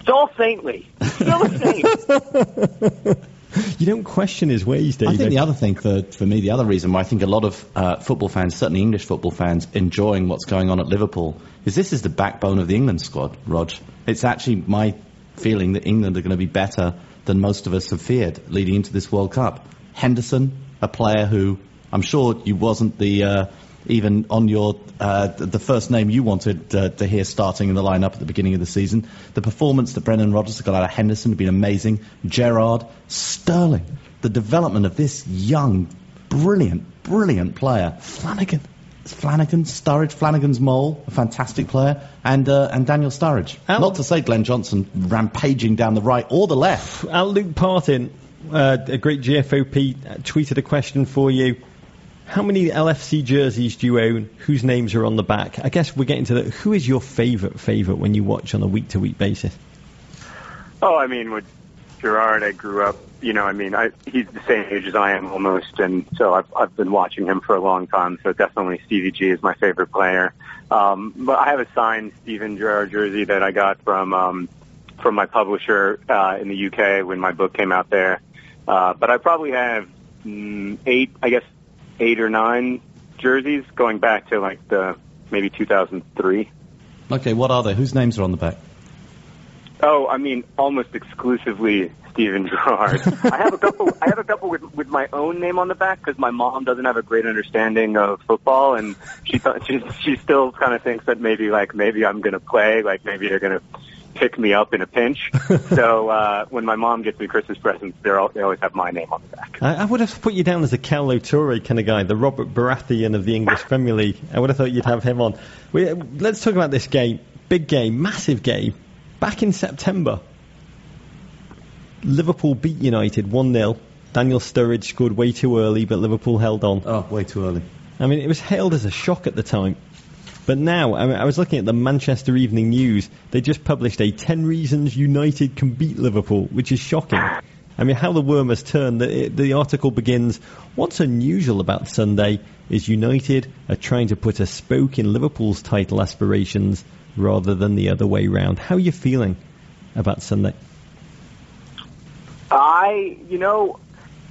it's all saintly. Still a saint. You don't question his ways, David. I think the other thing for, for me, the other reason why I think a lot of uh, football fans, certainly English football fans, enjoying what's going on at Liverpool is this is the backbone of the England squad, Rog. It's actually my feeling that England are going to be better than most of us have feared leading into this World Cup. Henderson, a player who I'm sure you wasn't the uh, even on your uh, the first name you wanted uh, to hear starting in the lineup at the beginning of the season. The performance that Brendan Rodgers got out of Henderson has been amazing. Gerrard, Sterling, the development of this young, brilliant, brilliant player. Flanagan. Flanagan, Sturridge, Flanagan's mole, a fantastic player, and uh, and Daniel Sturridge. Not to say Glenn Johnson rampaging down the right or the left. Al Luke Partin, uh, a great GFOP, uh, tweeted a question for you. How many LFC jerseys do you own? Whose names are on the back? I guess we're getting to the. Who is your favourite favourite when you watch on a week to week basis? Oh, I mean, with Gerrard, I grew up. You know, I mean, I, he's the same age as I am almost, and so I've I've been watching him for a long time. So definitely Stevie G is my favorite player. Um, but I have a signed Steven Gerrard jersey that I got from um, from my publisher uh, in the UK when my book came out there. Uh, but I probably have mm, eight, I guess, eight or nine jerseys going back to like the maybe 2003. Okay, what are they? Whose names are on the back? Oh, I mean, almost exclusively Steven Gerrard. I have a couple. I have a couple with with my own name on the back because my mom doesn't have a great understanding of football, and she th- she she still kind of thinks that maybe like maybe I'm going to play, like maybe they're going to pick me up in a pinch. so uh, when my mom gets me Christmas presents, they're all, they always have my name on the back. I, I would have put you down as a Kolo Touré kind of guy, the Robert Baratheon of the English Premier League. I would have thought you'd have him on. We, let's talk about this game. Big game, massive game. Back in September, Liverpool beat United 1 0. Daniel Sturridge scored way too early, but Liverpool held on. Oh, way too early. I mean, it was hailed as a shock at the time. But now, I, mean, I was looking at the Manchester Evening News. They just published a 10 reasons United can beat Liverpool, which is shocking. I mean, how the worm has turned. The, the article begins What's unusual about Sunday is United are trying to put a spoke in Liverpool's title aspirations rather than the other way round. How are you feeling about Sunday? I, you know,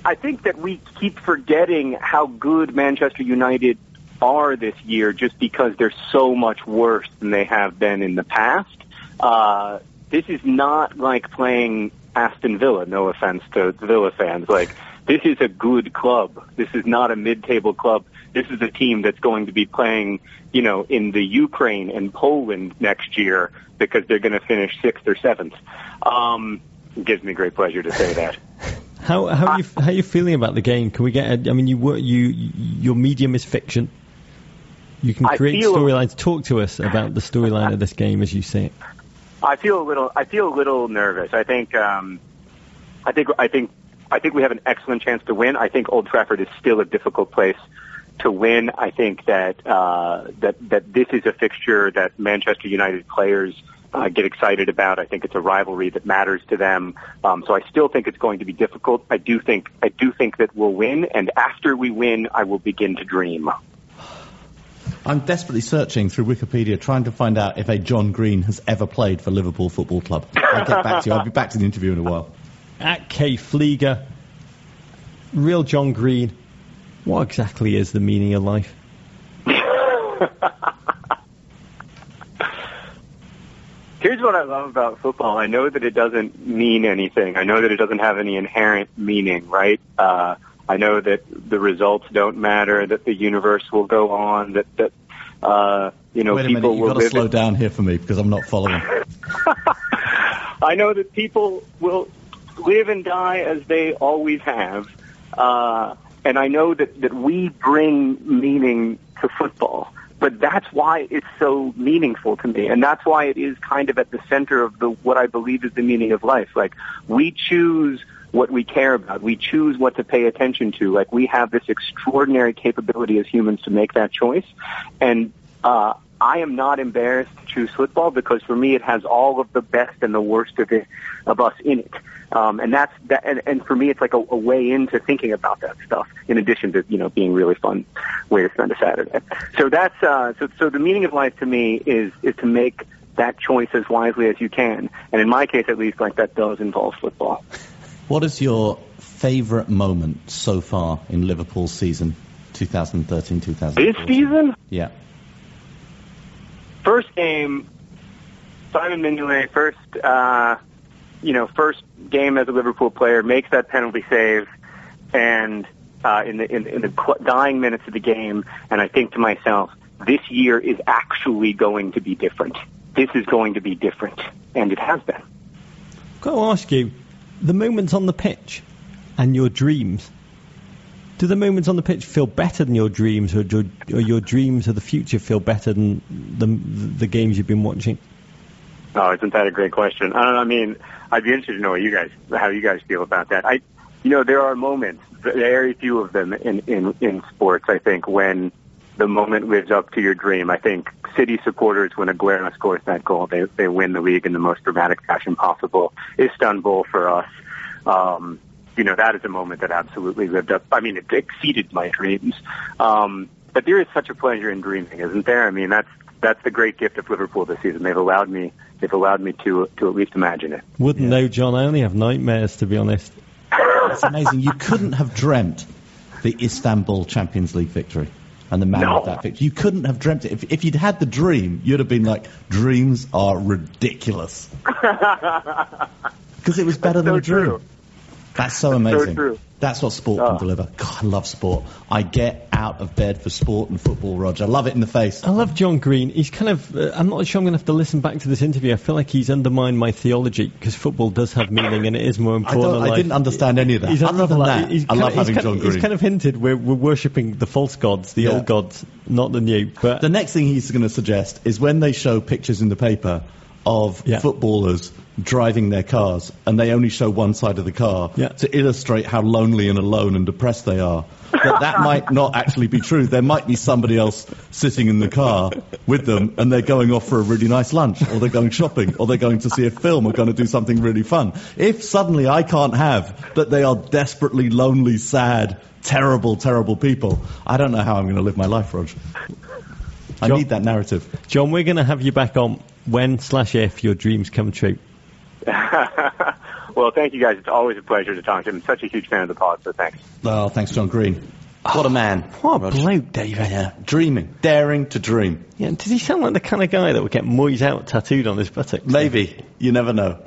I think that we keep forgetting how good Manchester United are this year just because they're so much worse than they have been in the past. Uh, this is not like playing Aston Villa, no offense to Villa fans. Like, this is a good club. This is not a mid-table club. This is a team that's going to be playing, you know, in the Ukraine and Poland next year because they're going to finish sixth or seventh. Um, it gives me great pleasure to say that. How how are you how are you feeling about the game? Can we get? A, I mean, you were you your medium is fiction. You can create storylines. Talk to us about the storyline of this game as you see it. I feel a little. I feel a little nervous. I think. Um, I think. I think. I think we have an excellent chance to win. I think Old Trafford is still a difficult place to win. I think that uh, that that this is a fixture that Manchester United players uh, get excited about. I think it's a rivalry that matters to them. Um, so I still think it's going to be difficult. I do think I do think that we'll win, and after we win, I will begin to dream. I'm desperately searching through Wikipedia trying to find out if a John Green has ever played for Liverpool Football Club. I'll get back to you. I'll be back to the interview in a while. At K Flieger, real John Green. What exactly is the meaning of life? Here's what I love about football. I know that it doesn't mean anything. I know that it doesn't have any inherent meaning, right? Uh, I know that the results don't matter, that the universe will go on, that, that, uh, you know, Wait a people minute, you've will got to slow down here for me because I'm not following. I know that people will live and die as they always have. Uh, and I know that, that we bring meaning to football. But that's why it's so meaningful to me. And that's why it is kind of at the center of the, what I believe is the meaning of life. Like, we choose what we care about. We choose what to pay attention to. Like, we have this extraordinary capability as humans to make that choice. And, uh, I am not embarrassed to choose football because for me it has all of the best and the worst of it, of us in it. Um, and that's that, and, and for me it's like a, a way into thinking about that stuff in addition to, you know, being really fun way to spend a Saturday. So that's, uh, so, so the meaning of life to me is, is to make that choice as wisely as you can. And in my case at least, like that does involve football. What is your favourite moment so far in Liverpool's season, 2013-2014? This season? Yeah. first game, Simon Mignolet, first, uh, you know, first game as a Liverpool player, makes that penalty save, and uh, in the in, in the dying minutes of the game, and I think to myself, this year is actually going to be different. This is going to be different, and it has been. Got to ask you, the moments on the pitch and your dreams. Do the moments on the pitch feel better than your dreams, or do or your dreams of the future feel better than the the games you've been watching? Oh, isn't that a great question? I. I mean, I'd be interested to know you guys, how you guys feel about that. I, you know, there are moments, very few of them in in in sports. I think when the moment lives up to your dream. I think City supporters, when Aguero scores that goal, they they win the league in the most dramatic fashion possible. Istanbul for us. Um, you know, that is a moment that absolutely lived up. I mean, it exceeded my dreams. Um, but there is such a pleasure in dreaming, isn't there? I mean, that's that's the great gift of Liverpool this season. They've allowed me they've allowed me to to at least imagine it. Wouldn't Yeah. know, John. I only have nightmares, to be honest. It's amazing. You couldn't have dreamt the Istanbul Champions League victory and the man No. of that victory. You couldn't have dreamt it. If, if you'd had the dream, you'd have been like, dreams are ridiculous. Because it was better than so a dream. true. That's so amazing. true. That's what sport can deliver. God, I love sport. I get out of bed for sport and football, Roger. I love it in the face. I love John Green. He's kind of. Uh, I'm not sure I'm going to have to listen back to this interview. I feel like he's undermined my theology because football does have meaning and it is more important. don't, I didn't understand any of that. He's Other than undermined- that, he's I kind love of- having John of- Green. He's kind of hinted we're, we're worshipping the false gods, the Yeah. old gods, not the new. But The next thing he's going to suggest is when they show pictures in the paper of Yeah. footballers driving their cars and they only show one side of the car Yeah. to illustrate how lonely and alone and depressed they are. That that might not actually be true. There might be somebody else sitting in the car with them and they're going off for a really nice lunch or they're going shopping or they're going to see a film or going to do something really fun. If suddenly I can't have that they are desperately lonely, sad, terrible, terrible people, I don't know how I'm going to live my life, Rog. I John- need that narrative. John, we're going to have you back on when slash if your dreams come true. well, thank you guys. It's always a pleasure to talk to him. Such a huge fan of the pod, so thanks. Oh, thanks, John Green. Ah, what a man. What a Rog. bloke, David. Yeah, dreaming, daring to dream. Yeah, does he sound like the kind of guy that would get Moyes out tattooed on his buttocks? Maybe. You never know.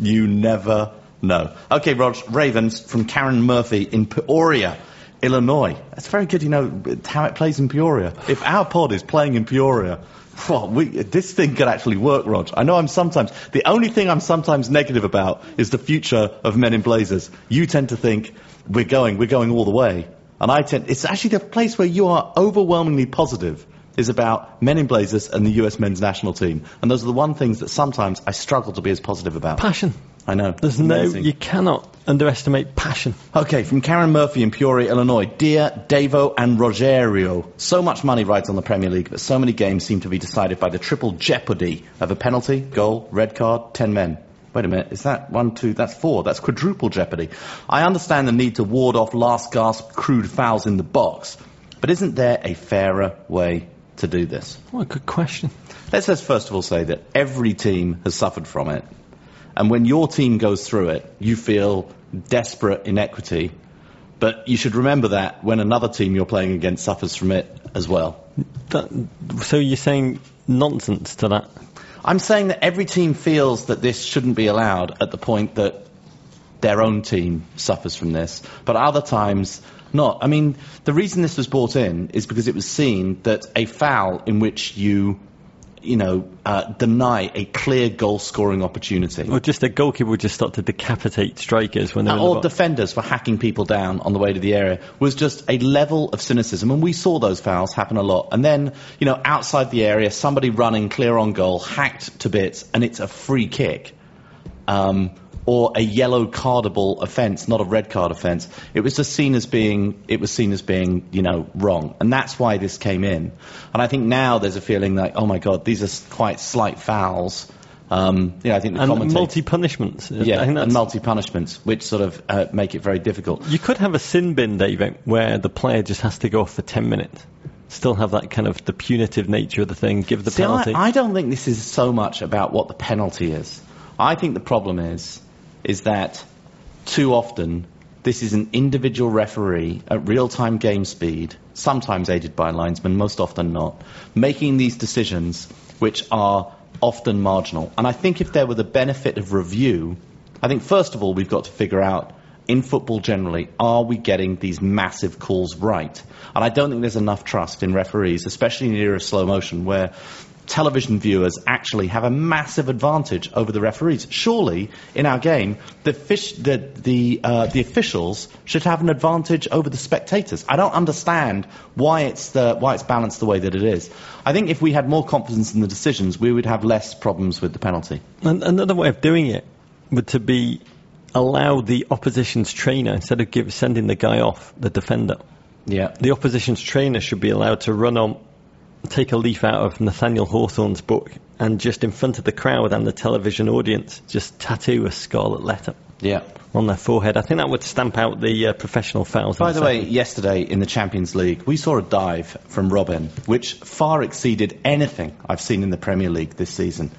You never know. Okay, Rog, Ravens from Karen Murphy in Peoria, Illinois. That's very good, you know, how it plays in Peoria. If our pod is playing in Peoria, phew, we, this thing could actually work, Rog. I know I'm sometimes, the only thing I'm sometimes negative about is the future of Men in Blazers. You tend to think, we're going, we're going all the way. And I tend, it's actually the place where you are overwhelmingly positive is about Men in Blazers and the US men's national team. And those are the one things that sometimes I struggle to be as positive about. Passion. I know. There's no, you cannot underestimate passion. Okay, from Karen Murphy in Peoria, Illinois. Dear Davo and Rogerio, so much money rides on the Premier League, but so many games seem to be decided by the triple jeopardy of a penalty, goal, red card, ten men. Wait a minute, is that one, two, that's four, that's quadruple jeopardy. I understand the need to ward off last gasp crude fouls in the box, but isn't there a fairer way to do this? What a good question. Let's just first of all say that every team has suffered from it. And when your team goes through it, you feel desperate inequity. But you should remember that when another team you're playing against suffers from it as well. That, so you're saying nonsense to that? I'm saying that every team feels that this shouldn't be allowed at the point that their own team suffers from this. But other times, not. I mean, the reason this was brought in is because it was seen that a foul in which you, you know, uh, deny a clear goal scoring opportunity. Or just a goalkeeper would just start to decapitate strikers when they're the Or box? defenders for hacking people down on the way to the area was just a level of cynicism, and we saw those fouls happen a lot. And then, you know, outside the area, somebody running clear on goal, hacked to bits, and it's a free kick, um, or a yellow cardable offence, not a red card offence. It was just seen as being, it was seen as being, you know, wrong, and that's why this came in. And I think now there's a feeling like, oh my God, these are quite slight fouls. Um, you know, I think the and multi punishments. yeah, I think and multi punishments, which sort of uh, make it very difficult. you could have a sin bin, David, where the player just has to go off for 10 minutes. Still have that kind of the punitive nature of the thing, give the See, I, penalty. I don't think this is so much about what the penalty is. I think the problem is, is that too often this is an individual referee at real-time game speed, sometimes aided by a linesman, most often not, making these decisions which are often marginal. And I think if there were the benefit of review, I think first of all we've got to figure out in football generally, are we getting these massive calls right? And I don't think there's enough trust in referees, especially in the era of slow motion, where television viewers actually have a massive advantage over the referees. Surely, in our game, the, fish, the, the, uh, the officials should have an advantage over the spectators. I don't understand why it's, the, why it's balanced the way that it is. I think if we had more confidence in the decisions, we would have less problems with the penalty. And another way of doing it would to be allow the opposition's trainer, instead of give, sending the guy off, the defender, Yeah. the opposition's trainer should be allowed to run on, take a leaf out of Nathaniel Hawthorne's book, and just in front of the crowd and the television audience, just tattoo a scarlet letter Yeah. on their forehead. I think that would stamp out the uh, professional fouls. By the way, yesterday in the Champions League, we saw a dive from Robben, which far exceeded anything I've seen in the Premier League this season.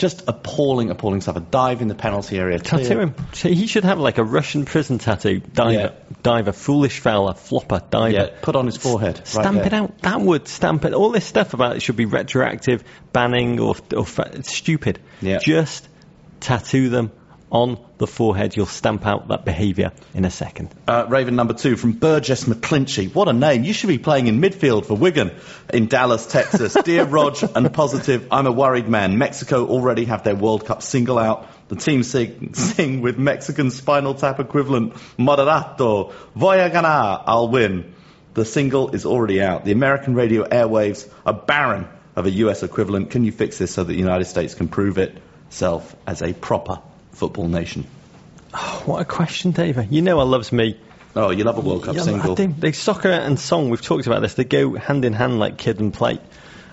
Just appalling, appalling stuff. A dive in the penalty area. Tattoo him. He should have like a Russian prison tattoo. Diver, Yeah. diver, foolish fouler, flopper, diver. Yeah, put on his forehead. right Stamp it out. That would stamp it. All this stuff about it should be retroactive, banning, or, or fa- stupid. Yeah. Just tattoo them on the forehead. You'll stamp out that behaviour in a second. Uh, Raven number two from Burgess McClinchy. What a name. You should be playing in midfield for Wigan in Dallas, Texas. Dear Rog and Positive, I'm a worried man. Mexico already have their World Cup single out. The team sing, sing with Mexican Spinal Tap equivalent, Moderatto, Voy a ganar, I'll win. The single is already out. The American radio airwaves are barren of a US equivalent. Can you fix this so that the United States can prove itself as a proper football nation? What a question, David. You know I loves me. Oh, you love a World Cup Yeah, single. I think they soccer and song. We've talked about this. They go hand in hand like kid and plate.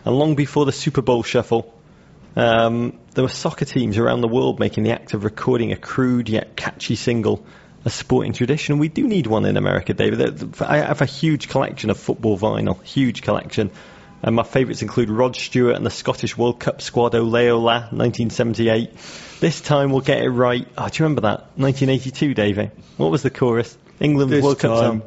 And long before the Super Bowl shuffle, um, there were soccer teams around the world making the act of recording a crude yet catchy single, a sporting tradition. We do need one in America, David. I have a huge collection of football vinyl, huge collection. And my favourites include Rod Stewart and the Scottish World Cup squad, Ole Ola, 1978. This time we'll get it right. Oh, do you remember that? 1982, Davey. What was the chorus? England This World Cup song.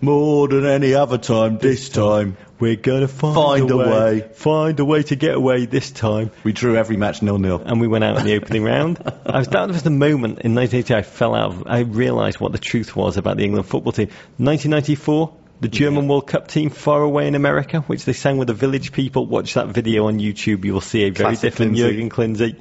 more than any other time, this time. We're gonna find, Find a way. Find a way to get away this time. We drew every match nil-nil. And we went out in the opening round. I was, that was the moment in 1980 I fell out of, I realised what the truth was about the England football team. 1994, the German World Cup team far away in America, which they sang with the village people. Watch that video on YouTube, you will see a very Classic different. Jurgen Klinsey.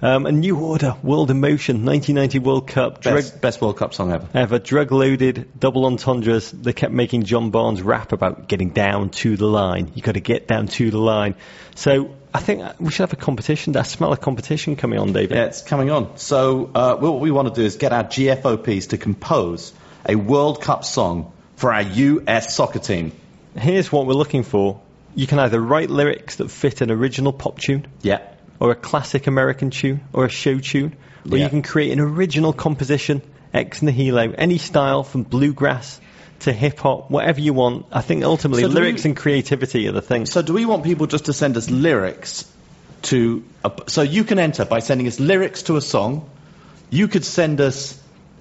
Um, a New Order, World in Motion, 1990 World Cup, drug, Best, best World Cup song ever. ever, drug loaded, double entendres. They kept making John Barnes rap about getting down to the line. You got to get down to the line. So I think we should have a competition. I smell a competition coming on, David. Yeah, it's coming on. So uh, what we want to do is get our GFOPs to compose a World Cup song for our US soccer team. Here's what we're looking for. You can either write lyrics that fit an original pop tune, Yeah. or a classic American tune, or a show tune, or Yeah. you can create an original composition, ex nihilo, any style from bluegrass to hip hop, whatever you want. I think ultimately So lyrics we- and creativity are the thing. So do we want people just to send us lyrics to? A, so you can enter by sending us lyrics to a song. You could send us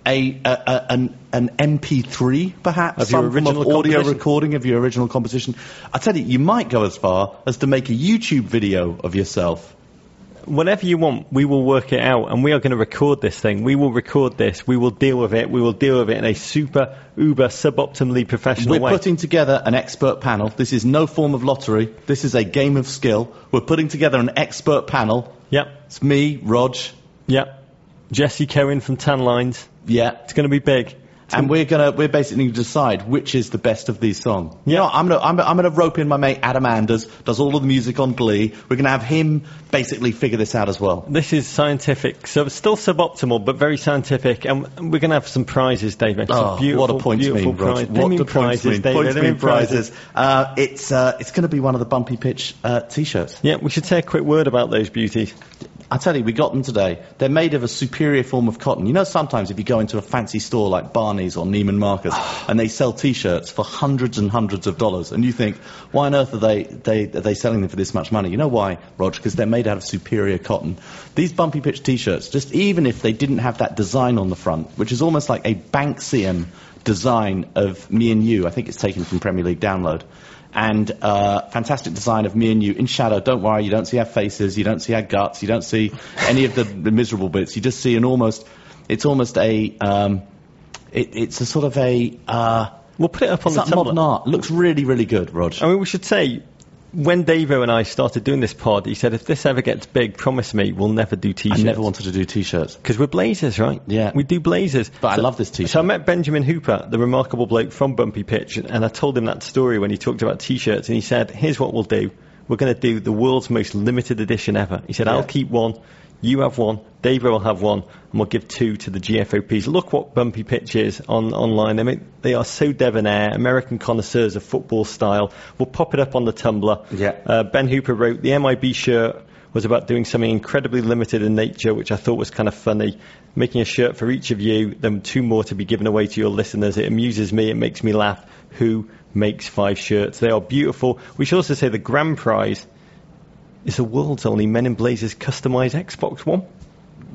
a, a, a an an MP3 perhaps Of your some form of audio recording of your original composition. I tell you, you might go as far as to make a YouTube video of yourself. Whatever you want, we will work it out, and we are going to record this thing. We will record this. We will deal with it. We will deal with it in a super, uber, suboptimally professional We're way. putting together an expert panel. This is no form of lottery. This is a game of skill. We're putting together an expert panel. Yep, It's me, Rog. yep. Jesse Cohen from Tanlines. Yeah. It's going to be big. And we're gonna we're basically gonna decide which is the best of these songs. You Yeah. know, I'm gonna I'm, I'm gonna rope in my mate Adam Anders, does all of the music on Glee. We're gonna have him basically figure this out as well. This is scientific, so it's still suboptimal, but very scientific, and we're going to have some prizes, David. Some Oh, beautiful, what a points mean, prize- What mean do points prizes, mean? Points They mean mean prizes. Uh, it's uh, it's gonna be one of the bumpy pitch uh, t-shirts. Yeah, we should say a quick word about those beauties. I tell you, we got them today. They're made of a superior form of cotton. You know, sometimes if you go into a fancy store like Barney's or Neiman Marcus, and they sell T-shirts for hundreds and hundreds of dollars, and you think, why on earth are they they are they selling them for this much money? You know why, Roger? Because they're made out of superior cotton. These bumpy pitch T-shirts, just even if they didn't have that design on the front, which is almost like a Banksian design of me and you. I think it's taken from Premier League Download. And uh, fantastic design of me and you in shadow. Don't worry, you don't see our faces, you don't see our guts, you don't see any of the, the miserable bits. You just see an almost, it's almost a, um, it, it's a sort of a, uh, We'll put it up on it's the like modern art. Looks really, really good, Rog. I mean, we should say, when Davo and I started doing this pod, he said, if this ever gets big, promise me we'll never do t-shirts. I never wanted to do T-shirts. Because we're blazers, right? Yeah. We do blazers. But I love this t-shirt. So I met Benjamin Hooper, the remarkable bloke from Bumpy Pitch, and I told him that story when he talked about t-shirts, and he said, here's what we'll do. We're going to do the world's most limited edition ever. He said, I'll keep one, you have one, Dave will have one, and we'll give two to the GFOPs. Look what Bumpy Pitch is on online. I mean, they are so debonair, American connoisseurs of football style. We'll pop it up on the Tumblr. Yeah. Uh, ben Hooper wrote, the MIB shirt was about doing something incredibly limited in nature, which I thought was kind of funny. Making a shirt for each of you, then two more to be given away to your listeners. It amuses me, it makes me laugh. Who makes five shirts? They are beautiful. We should also say the grand prize is the world's only Men in Blazers customized Xbox One.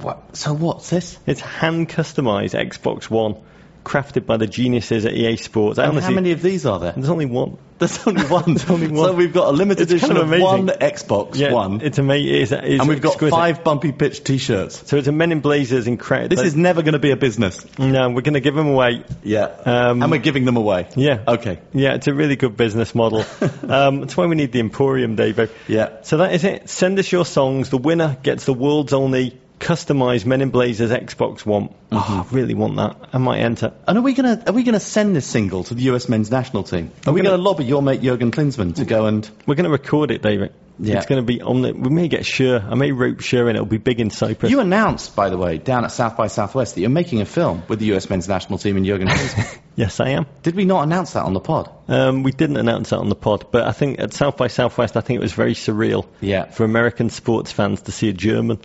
What? So what's this? It's hand customized Xbox One, crafted by the geniuses at EA Sports. I And honestly, how many of these are there? there's only one. There's only one. there's only one. So we've got a limited It's kind edition of of, one. Xbox Yeah, One, it's amazing. It's, it's and we've got five bumpy pitch T-shirts. So it's a Men in Blazers and incredible. This is never going to be a business. no, we're going to give them away. Yeah. Um, and we're giving them away. Yeah. Okay. Yeah, it's a really good business model. um, that's why we need the Emporium, David. Yeah. So that is it. Send us your songs. The winner gets the world's only customized Men in Blazers Xbox One. Mm-hmm. Oh, I really want that. I might enter. And are we gonna are we gonna send this single to the US men's national team? Are we gonna- gonna lobby your mate Jurgen Klinsmann to go and? We're going to record it, David. Yeah. It's going to be on the. We may get Sure. I may rope Sure in. It'll be big in Cyprus. You announced, by the way, down at South by Southwest that you're making a film with the US men's national team and Jurgen Klinsmann. yes, I am. Did we not announce that on the pod? Um, we didn't announce that on the pod, but I think at South by Southwest, I think it was very surreal Yeah. for American sports fans to see a German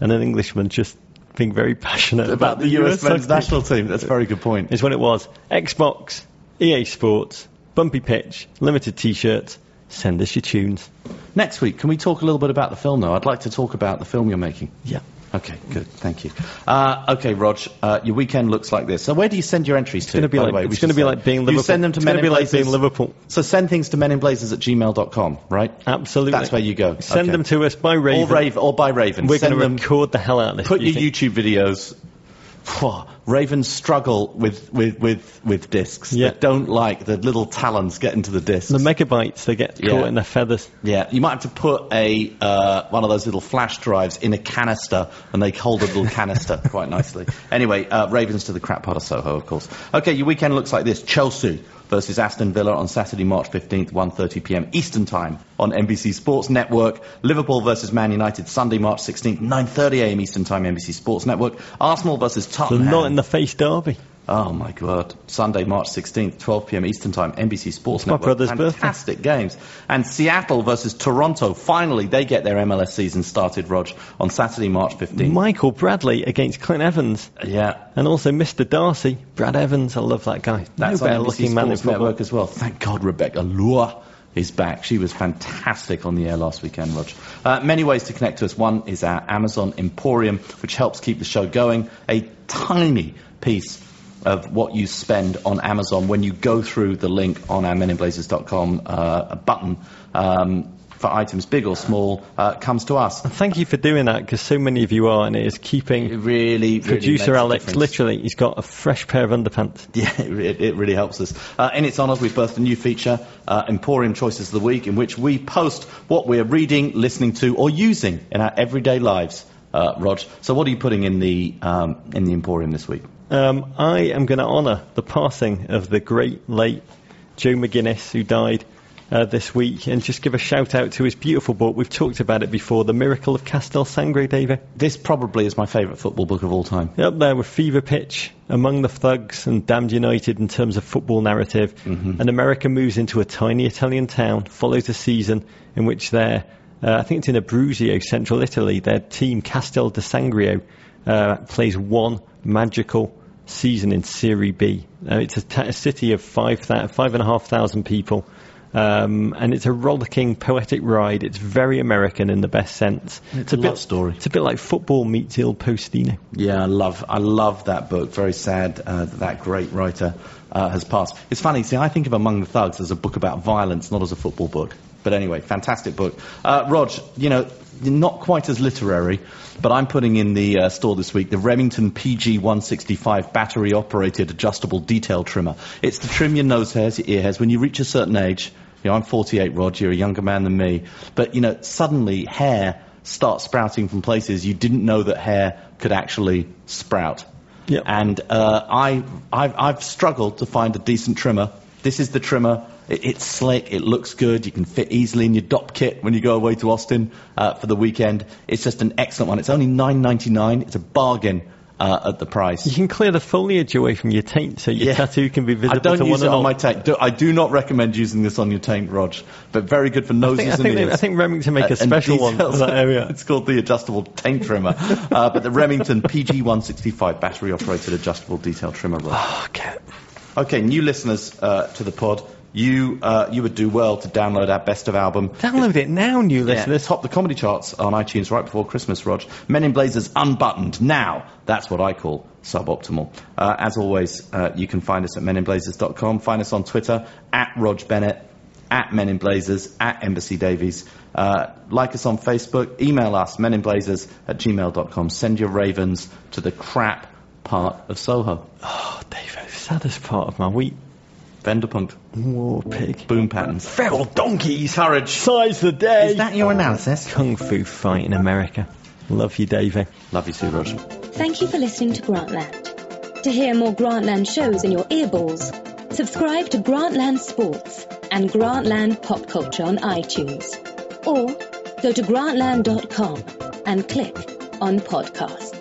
and an Englishman just being very passionate About the US soccer men's national team. That's a very good point. Is when it was Xbox, EA Sports, Bumpy Pitch, limited T-shirts. Send us your tunes. Next week, can we talk a little bit about the film, though? I'd like to talk about the film you're making. Yeah. Okay, good. Thank you. Uh, okay, Rog, uh, your weekend looks like this. So where do you send your entries to? It's going to be like way, it's to be say? like being Liverpool. You send them to it's Men going to in be like being Liverpool. So send things to meninblazers at gmail.com, right? Absolutely. That's where you go. Send Okay. them to us by Raven. Or, Rave, or by Raven. We're going to record the hell out of this. put you your think? YouTube videos. Ravens struggle with, with, with, with discs. Yeah. They don't like the little talons get into the discs. The megabytes, they get Yeah. caught in their feathers. yeah, you might have to put a uh, one of those little flash drives in a canister, and they hold a little canister quite nicely. Anyway, uh, Ravens to the crap part of Soho, of course. Okay, your weekend looks like this: Chelsea versus Aston Villa on Saturday, March 15th, 1:30 p.m. Eastern Time on NBC Sports Network. Liverpool versus Man United Sunday, March 16th, 9:30 a.m. Eastern Time, NBC Sports Network. Arsenal versus Tottenham. In the face derby. Oh my God! Sunday, March 16th, 12 p.m. Eastern Time, NBC Sports my Network. brother's birthday. Fantastic games. And Seattle versus Toronto. Finally, they get their MLS season started, Rog, on Saturday, March 15th. Michael Bradley against Clint Evans. yeah. And also Mr. Darcy, Brad Evans. I love that guy. That's no on better NBC looking man in Sports. Network as well. Thank God Rebecca Lowe is back. She was fantastic on the air last weekend, Rog. Uh, many ways to connect to us. One is our Amazon Emporium, which helps keep the show going. A tiny piece of what you spend on Amazon when you go through the link on our meninblazers.com uh, button um, for items big or small uh, comes to us. Thank you for doing that because so many of you are, and it is keeping It really, really producer Alex literally. He's got a fresh pair of underpants. Yeah, it, it really helps us. Uh, in its honour, we've birthed a new feature, uh, Emporium Choices of the Week, in which we post what we're reading, listening to, or using in our everyday lives. Uh, Rog, so what are you putting in the um, in the Emporium this week? Um, I am going to honour the passing of the great late Joe McGinniss, who died uh, this week, and just give a shout out to his beautiful book. We've talked about it before, The Miracle of Castel Sangro, David. This probably is my favourite football book of all time. Up there with Fever Pitch, Among the Thugs, and Damned United in terms of football narrative. And America moves into a tiny Italian town, follows a season in which their, uh, I think it's in Abruzzo, central Italy, their team Castel di Sangro uh, plays one magical season in Serie B. Uh, it's a, city of five, thou- five and a half thousand people. Um, and it's a rollicking, poetic ride. It's very American in the best sense. It's a bit love story. It's a bit like football meets Il Postino. Yeah, I love I love that book. Very sad uh, that that great writer uh, has passed. It's funny. See, I think of Among the Thugs as a book about violence, not as a football book. But anyway, fantastic book. Uh, Rog, you know, not quite as literary, but I'm putting in the uh, store this week the Remington PG165 battery-operated adjustable detail trimmer. It's to trim your nose hairs, your ear hairs. When you reach a certain age, you know, I'm 48, Rog. You're a younger man than me, but you know, suddenly hair starts sprouting from places you didn't know that hair could actually sprout. Yep. And uh, I, I've, I've struggled to find a decent trimmer. This is the trimmer. It, it's slick. It looks good. You can fit easily in your Dopp kit when you go away to Austin uh, for the weekend. It's just an excellent one. It's only $9.99. It's a bargain uh, at the price. You can clear the foliage away from your taint so your Yeah. tattoo can be visible I don't to use it on all. my taint. Do, I do not recommend using this on your taint, Rog, but very good for noses I think, I and think, they, ears. I think Remington make Uh, a special one for that area. it's called the adjustable taint trimmer. uh, but the Remington PG165 battery operated adjustable detail trimmer. Rog. Okay. Okay, new listeners uh, to the pod, you uh, you would do well to download our best of album. Download it now, new Yeah, listeners. top the comedy charts on iTunes right before Christmas, Rog. Men in Blazers Unbuttoned. Now, that's what I call suboptimal. Uh, as always, uh, you can find us at meninblazers.com. Find us on Twitter, at Rog Bennett, at Men in Blazers, at Embassy Davies. Uh, like us on Facebook. Email us, meninblazers at gmail.com. Send your ravens to the crap part of Soho. Oh, David, saddest part of my week. Vanderpunk. War pig. Boom patterns. Feral donkeys. Courage. Size the day. Is that your analysis? Kung Fu fight in America. Love you, Davey. Love you too, Rog. Thank you for listening to Grantland. To hear more Grantland shows in your earballs, subscribe to Grantland Sports and Grantland Pop Culture on iTunes. Or go to grantland.com and click on podcast.